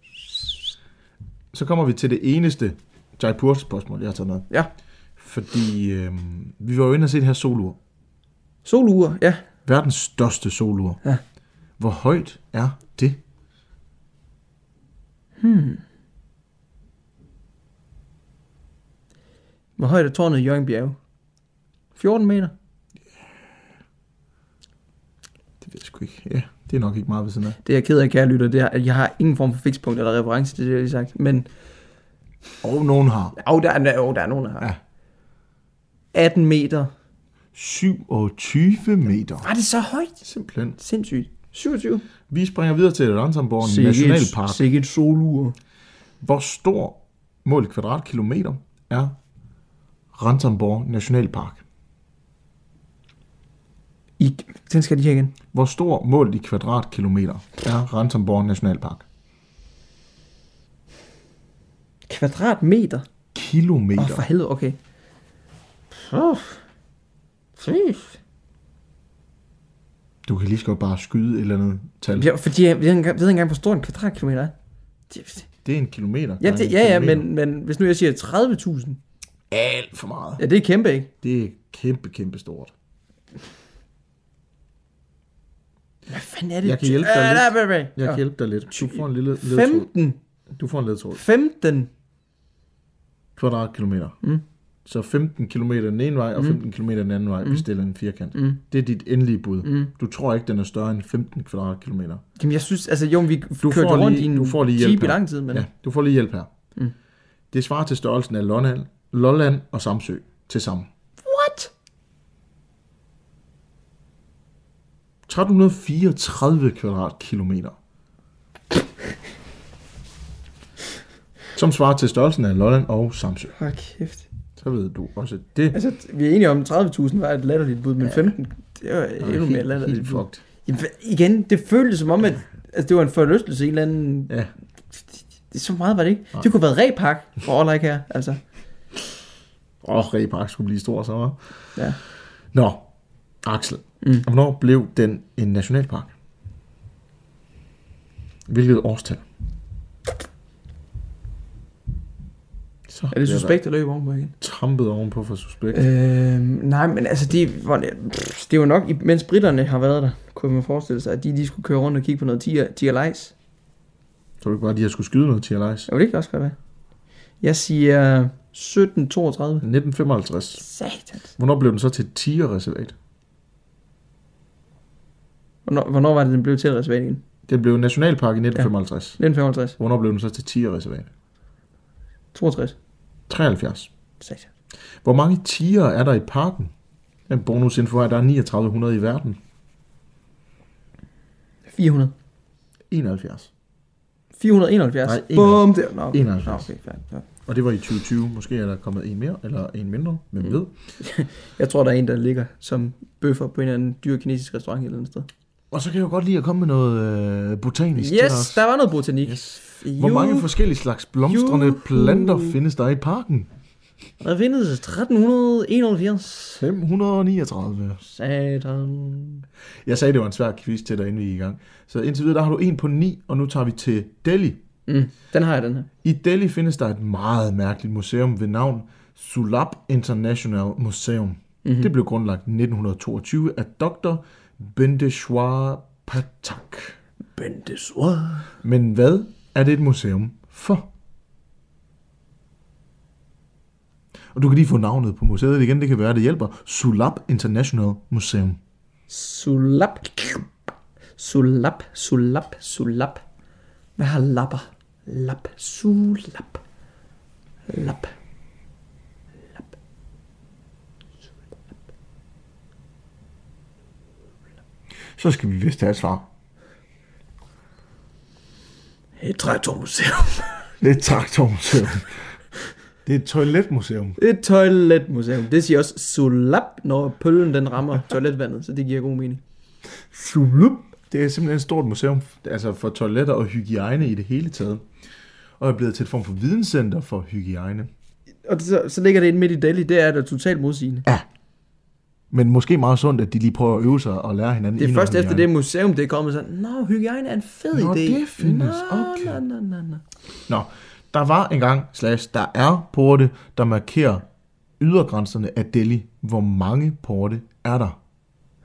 [SPEAKER 3] Så kommer vi til det eneste Jaipur-spørgsmål, jeg har taget med.
[SPEAKER 4] Ja.
[SPEAKER 3] Fordi øh, vi var jo inde og se det her solur.
[SPEAKER 4] Soluger, ja.
[SPEAKER 3] Verdens største solur.
[SPEAKER 4] Ja.
[SPEAKER 3] Hvor højt er det?
[SPEAKER 4] Hvor højt er tårnet i Jørgen Bjerge? 14 meter?
[SPEAKER 3] Det ved jeg sgu ikke. Ja, det er nok ikke meget ved siden af.
[SPEAKER 4] Det er jeg ked af, kære lytter. Det er, at jeg har ingen form for fikspunkt eller reference til det, jeg lige sagt. Men,
[SPEAKER 3] Og nogen har
[SPEAKER 4] oh, der, er, oh, der er nogen, der har.
[SPEAKER 3] Ja.
[SPEAKER 4] 18 meter.
[SPEAKER 3] 27 meter.
[SPEAKER 4] Var det så højt?
[SPEAKER 3] Simpelthen.
[SPEAKER 4] Sindssygt. 27.
[SPEAKER 3] Vi springer videre til Ranthambore Nationalpark.
[SPEAKER 4] Sikkert soluger.
[SPEAKER 3] Hvor stor mål kvadratkilometer er Ranthambore Nationalpark?
[SPEAKER 4] I, den skal lige her igen.
[SPEAKER 3] Hvor stor mål i kvadratkilometer er Ranthambore Nationalpark?
[SPEAKER 4] Kvadratmeter?
[SPEAKER 3] Kilometer.
[SPEAKER 4] Åh, oh, for helvede, okay. Oh. Jeez.
[SPEAKER 3] Du kan lige så godt bare skyde et eller andet tal.
[SPEAKER 4] Ja, fordi jeg ved ikke engang, ved ikke engang, hvor stor en kvadratkilometer er. Det-
[SPEAKER 3] Det er en kilometer.
[SPEAKER 4] Ja, det, ja, ja,
[SPEAKER 3] kilometer.
[SPEAKER 4] men, men hvis nu jeg siger 30.000,
[SPEAKER 3] Alt for meget.
[SPEAKER 4] ja, det er kæmpe, ikke?
[SPEAKER 3] Det er kæmpe, kæmpe stort.
[SPEAKER 4] Hvad fanden er det?
[SPEAKER 3] Jeg kan hjælpe dig
[SPEAKER 4] Øh,
[SPEAKER 3] lidt.
[SPEAKER 4] nej.
[SPEAKER 3] Jeg kan hjælpe dig lidt. Du får en lille ledtråd.
[SPEAKER 4] 15.
[SPEAKER 3] Du får en ledtråd.
[SPEAKER 4] 15.
[SPEAKER 3] Kvadratkilometer.
[SPEAKER 4] Mm.
[SPEAKER 3] Så 15 km den ene vej, og 15 km den anden vej, hvis det er en firkant.
[SPEAKER 4] Mm.
[SPEAKER 3] Det er dit endelige bud.
[SPEAKER 4] Mm.
[SPEAKER 3] Du tror ikke, den er større end 15 kvadratkilometer.
[SPEAKER 4] Jamen, jeg synes, altså, jo, vi
[SPEAKER 3] Du
[SPEAKER 4] kørte
[SPEAKER 3] får
[SPEAKER 4] rundt
[SPEAKER 3] lige-
[SPEAKER 4] i en
[SPEAKER 3] du får lige hjælp
[SPEAKER 4] i lang tid, men...
[SPEAKER 3] Ja, du får lige hjælp her.
[SPEAKER 4] Mm.
[SPEAKER 3] Det svarer til størrelsen af Lolland, Lolland og Samsø til sammen.
[SPEAKER 4] What?
[SPEAKER 3] 1334 kvadratkilometer. Som svarer til størrelsen af Lolland og Samsø.
[SPEAKER 4] Hold kæft.
[SPEAKER 3] Så ved du også det.
[SPEAKER 4] Altså, vi er enige om, at 30.000 var et latterligt bud, men 15, det var endnu mere
[SPEAKER 3] helt,
[SPEAKER 4] latterligt
[SPEAKER 3] helt
[SPEAKER 4] bud. Jamen, igen, det føltes som om, at altså, det var en forlystelse, en eller anden...
[SPEAKER 3] Ja.
[SPEAKER 4] Det, så meget var det ikke. Det kunne have været repak for all I care, altså.
[SPEAKER 3] Åh, oh, Repark skulle blive stor så. hva'?
[SPEAKER 4] Ja.
[SPEAKER 3] Nå, Axel,
[SPEAKER 4] Mm.
[SPEAKER 3] hvornår blev den en nationalpark? Hvilket årstal? Så
[SPEAKER 4] Er det
[SPEAKER 3] der
[SPEAKER 4] suspekt at løbe ovenpå igen?
[SPEAKER 3] Trampet ovenpå for suspekt.
[SPEAKER 4] Øh, nej, men altså, de, hvor det, pff, det var nok, i- mens britterne har været der, kunne man forestille sig, at de, de skulle køre rundt og kigge på noget tiger, tiger lice.
[SPEAKER 3] Så det ikke bare, at de har skulle skyde noget til Alice?
[SPEAKER 4] Jeg vil ikke også godt være. Jeg siger 1732.
[SPEAKER 3] 1955.
[SPEAKER 4] Satans.
[SPEAKER 3] Hvornår blev den så til et tigerreservat?
[SPEAKER 4] Hvornår, hvornår var det, den blev til reservat igen?
[SPEAKER 3] Den blev nationalpark i 1955.
[SPEAKER 4] 1955.
[SPEAKER 3] Hvornår blev den så til tigerreservat?
[SPEAKER 4] 62.
[SPEAKER 3] 73.
[SPEAKER 4] Satans.
[SPEAKER 3] Hvor mange tiger er der i parken? En bonusinfo er, at der er 3900 i verden.
[SPEAKER 4] 400.
[SPEAKER 3] 71.
[SPEAKER 4] 471.
[SPEAKER 3] Nej,
[SPEAKER 4] Bum, der. Nå, okay.
[SPEAKER 3] 71.
[SPEAKER 4] Nå, okay, fair.
[SPEAKER 3] Og det var i 2020. Måske er der kommet en mere, eller en mindre. Hvem
[SPEAKER 4] Mm.
[SPEAKER 3] ved?
[SPEAKER 4] Jeg tror, der er en, der ligger som bøffer på en eller anden dyr kinesisk restaurant et eller andet sted.
[SPEAKER 3] Og så kan jeg jo godt lide at komme med noget øh, botanisk til
[SPEAKER 4] Yes,
[SPEAKER 3] os.
[SPEAKER 4] der var noget botanik.
[SPEAKER 3] Yes. Hvor mange forskellige slags blomstrende
[SPEAKER 4] Juhu.
[SPEAKER 3] planter findes der i parken?
[SPEAKER 4] Der findes 1371.
[SPEAKER 3] 539.
[SPEAKER 4] Satan.
[SPEAKER 3] Jeg sagde, det var en svær quiz til dig, inden vi er i gang. Så indtil videre, der har du en på 9, og nu tager vi til Delhi.
[SPEAKER 4] Mm, den har jeg, den her.
[SPEAKER 3] I Delhi findes der et meget mærkeligt museum ved navn Sulab International Museum.
[SPEAKER 4] Mhm.
[SPEAKER 3] Mm-hmm. Det blev grundlagt i 1922 af Dr. Bindeshwar Patak.
[SPEAKER 4] Bendeswar.
[SPEAKER 3] Men hvad er det et museum for? Og du kan lige få navnet på museet igen, det kan være, det hjælper. Sulab International Museum.
[SPEAKER 4] Sulap. Sulap, sulap, sulap. Hvad har lapper? Lap, sulap. Lap.
[SPEAKER 3] Så skal vi vist have et svar.
[SPEAKER 4] Et traktormuseum.
[SPEAKER 3] Det et traktormuseum. Det er et toiletmuseum.
[SPEAKER 4] Et toiletmuseum. Det siger også sulap, når pøllen den rammer toiletvandet, så det giver god mening.
[SPEAKER 3] Sulab. Det er simpelthen et stort museum altså for toiletter og hygiejne i det hele taget. Og er blevet til et form for videnscenter for hygiejne.
[SPEAKER 4] Og det, så, så ligger det inde midt i Delhi, det er da totalt modsigende.
[SPEAKER 3] Men måske meget sundt, at de lige prøver at øve sig og lære hinanden.
[SPEAKER 4] Det er først efter det museum, det er kommet sådan, Nå, hygiejne er en fed
[SPEAKER 3] Nå,
[SPEAKER 4] idé.
[SPEAKER 3] det findes,
[SPEAKER 4] Nå,
[SPEAKER 3] okay.
[SPEAKER 4] Nå, nå, nå, nå.
[SPEAKER 3] Nå, der var engang, slash, der er porte, der markerer ydergrænserne af Delhi. Hvor mange porte er der?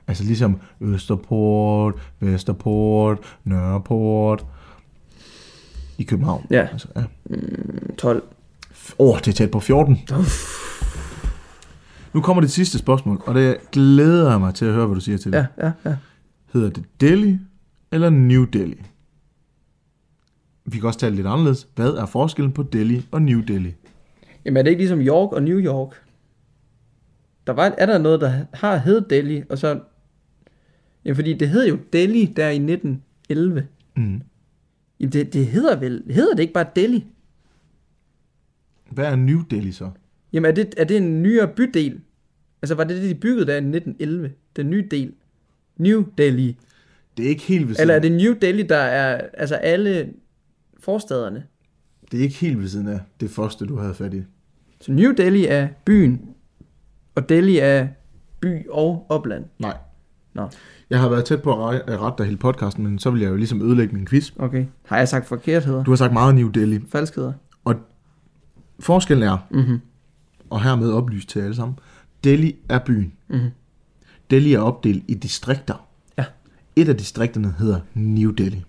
[SPEAKER 3] Altså ligesom Østerport, Vesterport, Nørreport i København.
[SPEAKER 4] Ja.
[SPEAKER 3] Altså, ja.
[SPEAKER 4] 12.
[SPEAKER 3] Åh, oh, det er tæt på 14. Nu kommer det sidste spørgsmål, og det glæder jeg mig til at høre, hvad du siger til det.
[SPEAKER 4] Ja, ja, ja.
[SPEAKER 3] Hedder det Delhi eller New Delhi? Vi kan også tale lidt anderledes. Hvad er forskellen på Delhi og New Delhi?
[SPEAKER 4] Jamen er det ikke ligesom York og New York? Der var, er der noget, der har heddet Delhi, og så... Jamen fordi det hed jo Delhi der i 1911.
[SPEAKER 3] Mm.
[SPEAKER 4] Jamen det, det hedder vel... Hedder det ikke bare Delhi?
[SPEAKER 3] Hvad er New Delhi så?
[SPEAKER 4] Jamen er det, er det en nyere bydel? Altså var det det, de byggede der i 1911? Den nye del? New Delhi.
[SPEAKER 3] Det er ikke helt ved siden,
[SPEAKER 4] Eller er det New Delhi, der er altså alle forstaderne?
[SPEAKER 3] det er ikke helt ved siden af det første, du havde fat i.
[SPEAKER 4] Så New Delhi er byen, og Delhi er by og opland.
[SPEAKER 3] Nej.
[SPEAKER 4] Nå.
[SPEAKER 3] Jeg har været tæt på at re- at rette dig hele podcasten, men så vil jeg jo ligesom ødelægge min quiz.
[SPEAKER 4] Okay. Har jeg sagt forkertheder?
[SPEAKER 3] Du har sagt meget New Delhi.
[SPEAKER 4] Falskheder?
[SPEAKER 3] Og forskellen er,
[SPEAKER 4] Mhm.
[SPEAKER 3] og hermed oplyst til alle sammen, Delhi er byen.
[SPEAKER 4] Mhm.
[SPEAKER 3] Delhi er opdelt i distrikter.
[SPEAKER 4] Ja.
[SPEAKER 3] Et af distrikterne hedder New Delhi.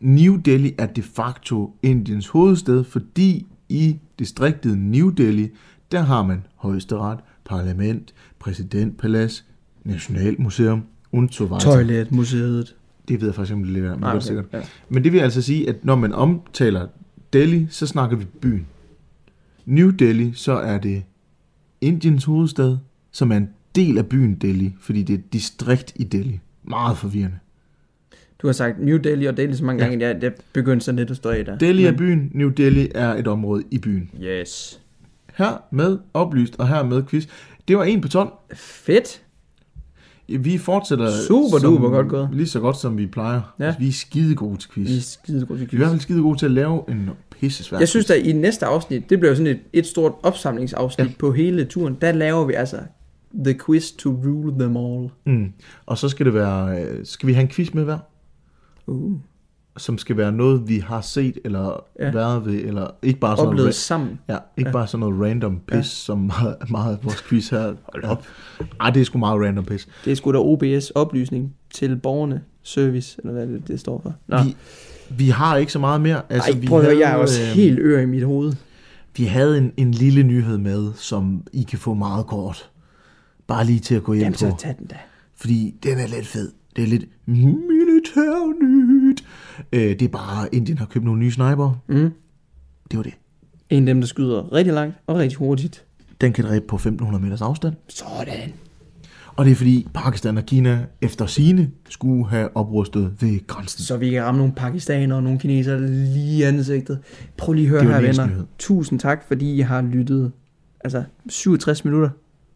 [SPEAKER 3] New Delhi er de facto Indiens hovedstad, fordi i distriktet New Delhi, der har man højesteret, parlament, præsidentpalads, nationalmuseum weiter.
[SPEAKER 4] Toiletmuseet.
[SPEAKER 3] Det ved jeg faktisk ikke, om det ligger der,
[SPEAKER 4] okay.
[SPEAKER 3] sikkert.
[SPEAKER 4] Ja.
[SPEAKER 3] Men det vil altså sige, at når man omtaler Delhi, så snakker vi byen. New Delhi, så er det Indiens hovedstad, som er en del af byen Delhi, fordi det er et distrikt i Delhi. Meget forvirrende.
[SPEAKER 4] Du har sagt New Delhi og Delhi så mange
[SPEAKER 3] Ja.
[SPEAKER 4] gange, at jeg, jeg begyndte sådan lidt at stå i der.
[SPEAKER 3] Delhi er
[SPEAKER 4] Men-
[SPEAKER 3] byen, New Delhi er et område i byen.
[SPEAKER 4] Yes.
[SPEAKER 3] Her med oplyst og her med quiz. Det var en på 12.
[SPEAKER 4] Fedt.
[SPEAKER 3] Vi fortsætter
[SPEAKER 4] Super
[SPEAKER 3] som-
[SPEAKER 4] duper godt gået.
[SPEAKER 3] lige så godt, som vi plejer.
[SPEAKER 4] Ja.
[SPEAKER 3] Altså, vi er skide gode til quiz.
[SPEAKER 4] Vi er skide gode til
[SPEAKER 3] Vi er i hvert
[SPEAKER 4] quiz.
[SPEAKER 3] fald skide gode til at lave en pisse svær
[SPEAKER 4] Jeg synes, at i næste afsnit, det bliver sådan et, et stort opsamlingsafsnit ja. på hele turen. Der laver vi altså The quiz to rule them all.
[SPEAKER 3] Mm. Og så skal det være, øh, skal vi have en quiz med hver?
[SPEAKER 4] Uh.
[SPEAKER 3] Som skal være noget, vi har set, eller
[SPEAKER 4] Ja.
[SPEAKER 3] været ved, eller ikke bare sådan
[SPEAKER 4] Oplevet
[SPEAKER 3] noget,
[SPEAKER 4] sammen.
[SPEAKER 3] ja, ikke
[SPEAKER 4] Ja.
[SPEAKER 3] bare sådan noget random pis,
[SPEAKER 4] Ja.
[SPEAKER 3] som meget, meget af vores quiz her.
[SPEAKER 4] Hold op.
[SPEAKER 3] Ej, det er sgu meget random pis.
[SPEAKER 4] Det er sgu da OBS oplysning til borgerne service, eller hvad det, det står for. Nå.
[SPEAKER 3] Vi, vi har ikke så meget mere.
[SPEAKER 4] Altså, Ej,
[SPEAKER 3] vi
[SPEAKER 4] prøv at høre, jeg er også
[SPEAKER 3] øh,
[SPEAKER 4] helt ør i mit hoved.
[SPEAKER 3] Vi havde en, en lille nyhed med, som I kan få meget kort. Bare lige til at gå hjem
[SPEAKER 4] Jamen,
[SPEAKER 3] på.
[SPEAKER 4] så tag den da.
[SPEAKER 3] Fordi den er lidt fed. Det er lidt militærnyt. Øh, det er bare, Indien har købt nogle nye sniper.
[SPEAKER 4] Mm.
[SPEAKER 3] Det var det.
[SPEAKER 4] En af dem, der skyder rigtig langt og rigtig hurtigt.
[SPEAKER 3] Den kan dræbe på 1500 meters afstand.
[SPEAKER 4] Sådan.
[SPEAKER 3] Og det er fordi Pakistan og Kina efter sine skulle have oprustet ved grænsen.
[SPEAKER 4] Så vi kan ramme nogle pakistanere og nogle kinesere lige i ansigtet. Prøv lige at høre
[SPEAKER 3] var
[SPEAKER 4] her, venner.
[SPEAKER 3] nyhed.
[SPEAKER 4] Tusind tak, fordi I har lyttet altså 67 minutter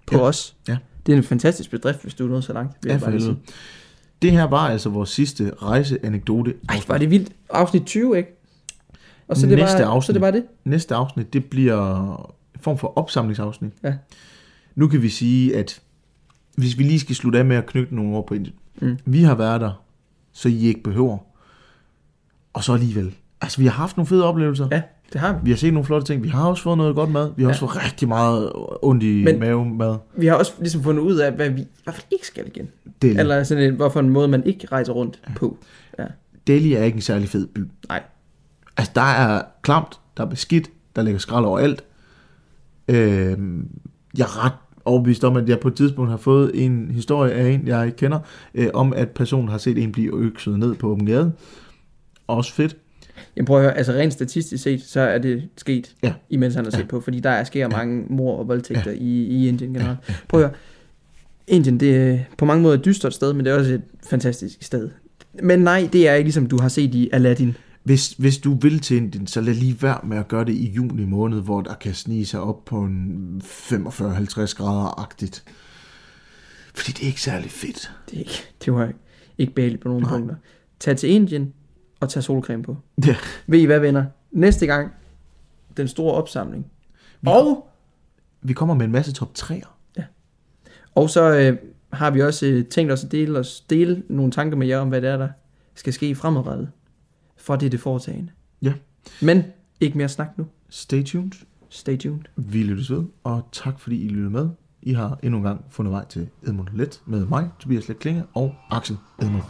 [SPEAKER 4] på
[SPEAKER 3] Ja.
[SPEAKER 4] os.
[SPEAKER 3] Ja.
[SPEAKER 4] Det er en fantastisk bedrift, hvis du er nået så langt. vil
[SPEAKER 3] Ja, for helvede. Det her var altså vores sidste rejseanekdote.
[SPEAKER 4] Ej, var det vildt. Afsnit 20, ikke? Og så det
[SPEAKER 3] Næste
[SPEAKER 4] Så er
[SPEAKER 3] afsnit.
[SPEAKER 4] det bare det.
[SPEAKER 3] Næste afsnit, det bliver en form for opsamlingsafsnit.
[SPEAKER 4] Ja.
[SPEAKER 3] Nu kan vi sige, at hvis vi lige skal slutte af med at knytte nogle ord på Indien.
[SPEAKER 4] Mm.
[SPEAKER 3] Vi har været der, så I ikke behøver. Og så alligevel. Altså, vi har haft nogle fede oplevelser.
[SPEAKER 4] Ja, det har vi.
[SPEAKER 3] Vi har set nogle flotte ting. Vi har også fået noget godt mad. Vi har
[SPEAKER 4] Ja.
[SPEAKER 3] også fået rigtig meget ondt i
[SPEAKER 4] Men-
[SPEAKER 3] maven mad.
[SPEAKER 4] Vi har også ligesom fundet ud af, hvad vi i hvert fald ikke skal igen.
[SPEAKER 3] Delhi.
[SPEAKER 4] Eller sådan en, hvorfor en måde, man ikke rejser rundt på. Ja.
[SPEAKER 3] Delhi er ikke en særlig fed by.
[SPEAKER 4] Nej.
[SPEAKER 3] Altså, der er klamt, der er beskidt, der ligger skrald overalt. Øh, jeg er ret overbevist om, at jeg på et tidspunkt har fået en historie af en, jeg ikke kender, øh, om at personen har set en blive økset ned på åben gade. Også fedt.
[SPEAKER 4] Jeg prøver at høre, altså rent statistisk set, så er det sket,
[SPEAKER 3] Ja.
[SPEAKER 4] imens han har set
[SPEAKER 3] Ja.
[SPEAKER 4] på, fordi der er sker mange mor og voldtægter i, i Indien generelt. Prøv at høre, Indien, det er på mange måder et dystert sted, men det er også et fantastisk sted. Men nej, det er ikke ligesom du har set i Aladdin.
[SPEAKER 3] Hvis, hvis du vil til Indien, så lad lige være med at gøre det i juni måned, hvor der kan snige sig op på en 45-50 grader-agtigt. Fordi det er ikke særlig fedt.
[SPEAKER 4] Det, er ikke, det var ikke behageligt på nogen
[SPEAKER 3] Nej.
[SPEAKER 4] punkter. Tag til Indien og tag solcreme på.
[SPEAKER 3] Ja.
[SPEAKER 4] Ved I hvad, venner? Næste gang, den store opsamling.
[SPEAKER 3] Vi,
[SPEAKER 4] Og
[SPEAKER 3] vi kommer med en masse top 3'er.
[SPEAKER 4] Og så øh, har vi også øh, tænkt os at dele, os, dele nogle tanker med jer om, hvad det er, der skal ske fremadrettet. For det det foretagende.
[SPEAKER 3] Ja.
[SPEAKER 4] Men ikke mere snak nu.
[SPEAKER 3] Stay tuned.
[SPEAKER 4] Stay tuned.
[SPEAKER 3] Vi lyttes ved, og tak fordi I lyttede med. I har endnu en gang fundet vej til Edmund Let med mig, Tobias Let Klinge og Axel Edmund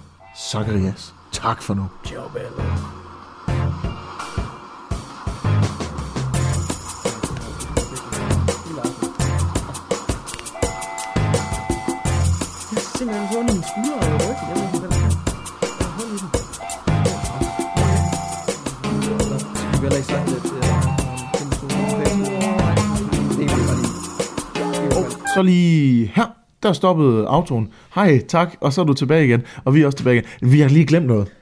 [SPEAKER 3] Zacharias. Tak for nu.
[SPEAKER 4] Ciao, Bello.
[SPEAKER 3] Så lige her, der stoppede autoen. Hej, tak, og så er du tilbage igen. Og vi er også tilbage igen. Vi har lige glemt noget.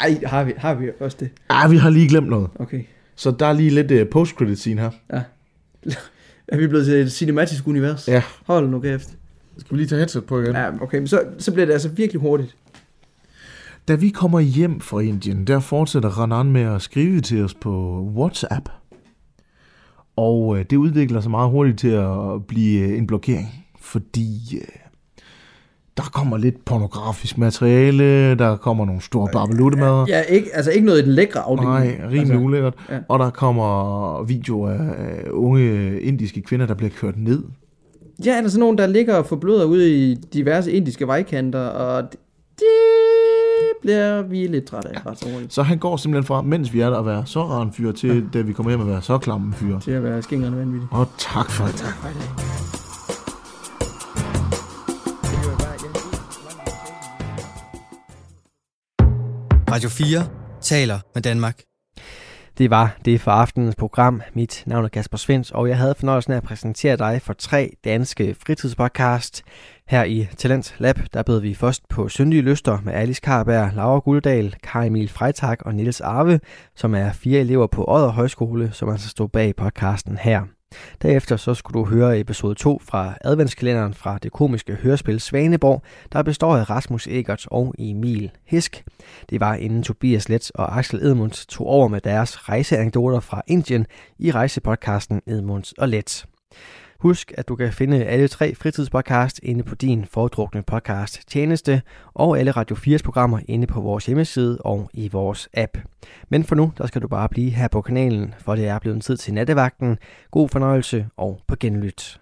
[SPEAKER 4] Ej, har vi, har vi også det?
[SPEAKER 3] Ja, vi har lige glemt noget.
[SPEAKER 4] Okay.
[SPEAKER 3] Så der er lige lidt uh, post-credit scene her.
[SPEAKER 4] Er vi blevet til et cinematisk univers?
[SPEAKER 3] Ja.
[SPEAKER 4] Hold nu kæft.
[SPEAKER 3] Skal vi lige tage headset på igen?
[SPEAKER 4] Ja, okay, men så, så bliver det altså virkelig hurtigt.
[SPEAKER 3] Da vi kommer hjem fra Indien, der fortsætter Ranan med at skrive til os på WhatsApp. Og øh, det udvikler sig meget hurtigt til at blive øh, en blokering, fordi øh, der kommer lidt pornografisk materiale, der kommer nogle store barbeluttemad.
[SPEAKER 4] Ja, ikke, altså ikke noget i den lækre afdeling.
[SPEAKER 3] Nej, rimelig
[SPEAKER 4] altså,
[SPEAKER 3] altså, ulækkert.
[SPEAKER 4] ja.
[SPEAKER 3] Og der kommer videoer af unge indiske kvinder, der bliver kørt ned.
[SPEAKER 4] Ja, er der sådan nogen, der ligger og forbløder ude i diverse indiske vejkanter, og det bliver vi lidt trætte af, ret så
[SPEAKER 3] han går simpelthen fra, mens vi er der, at være så rar en fyr, til da vi kommer hjem at være så klam en fyr.
[SPEAKER 4] Til at være skingerne vanvittigt.
[SPEAKER 3] Og tak for det.
[SPEAKER 4] Tak for dag.
[SPEAKER 1] Radio 4 taler med Danmark.
[SPEAKER 2] Det var det for aftenens program. Mit navn er Kasper Svens, og jeg havde fornøjelsen af at præsentere dig for tre danske fritidspodcast. Her i Talent Lab, der bød vi først på Syndige Lyster med Alice Karberg, Laura Guldal, Kai Emil Freitag og Niels Arve, som er fire elever på Odder Højskole, som altså stod bag podcasten her. Derefter så skulle du høre episode 2 fra adventskalenderen fra det komiske hørespil Svaneborg, der består af Rasmus Egert og Emil Hisk. Det var inden Tobias Let og Axel Edmunds tog over med deres rejseanekdoter fra Indien i rejsepodcasten Edmunds og Let. Husk, at du kan finde alle tre fritidspodcast inde på din foretrukne podcast tjeneste, og alle Radio 4's programmer inde på vores hjemmeside og i vores app. Men for nu, der skal du bare blive her på kanalen, for det er blevet tid til nattevagten. God fornøjelse og på genlyt.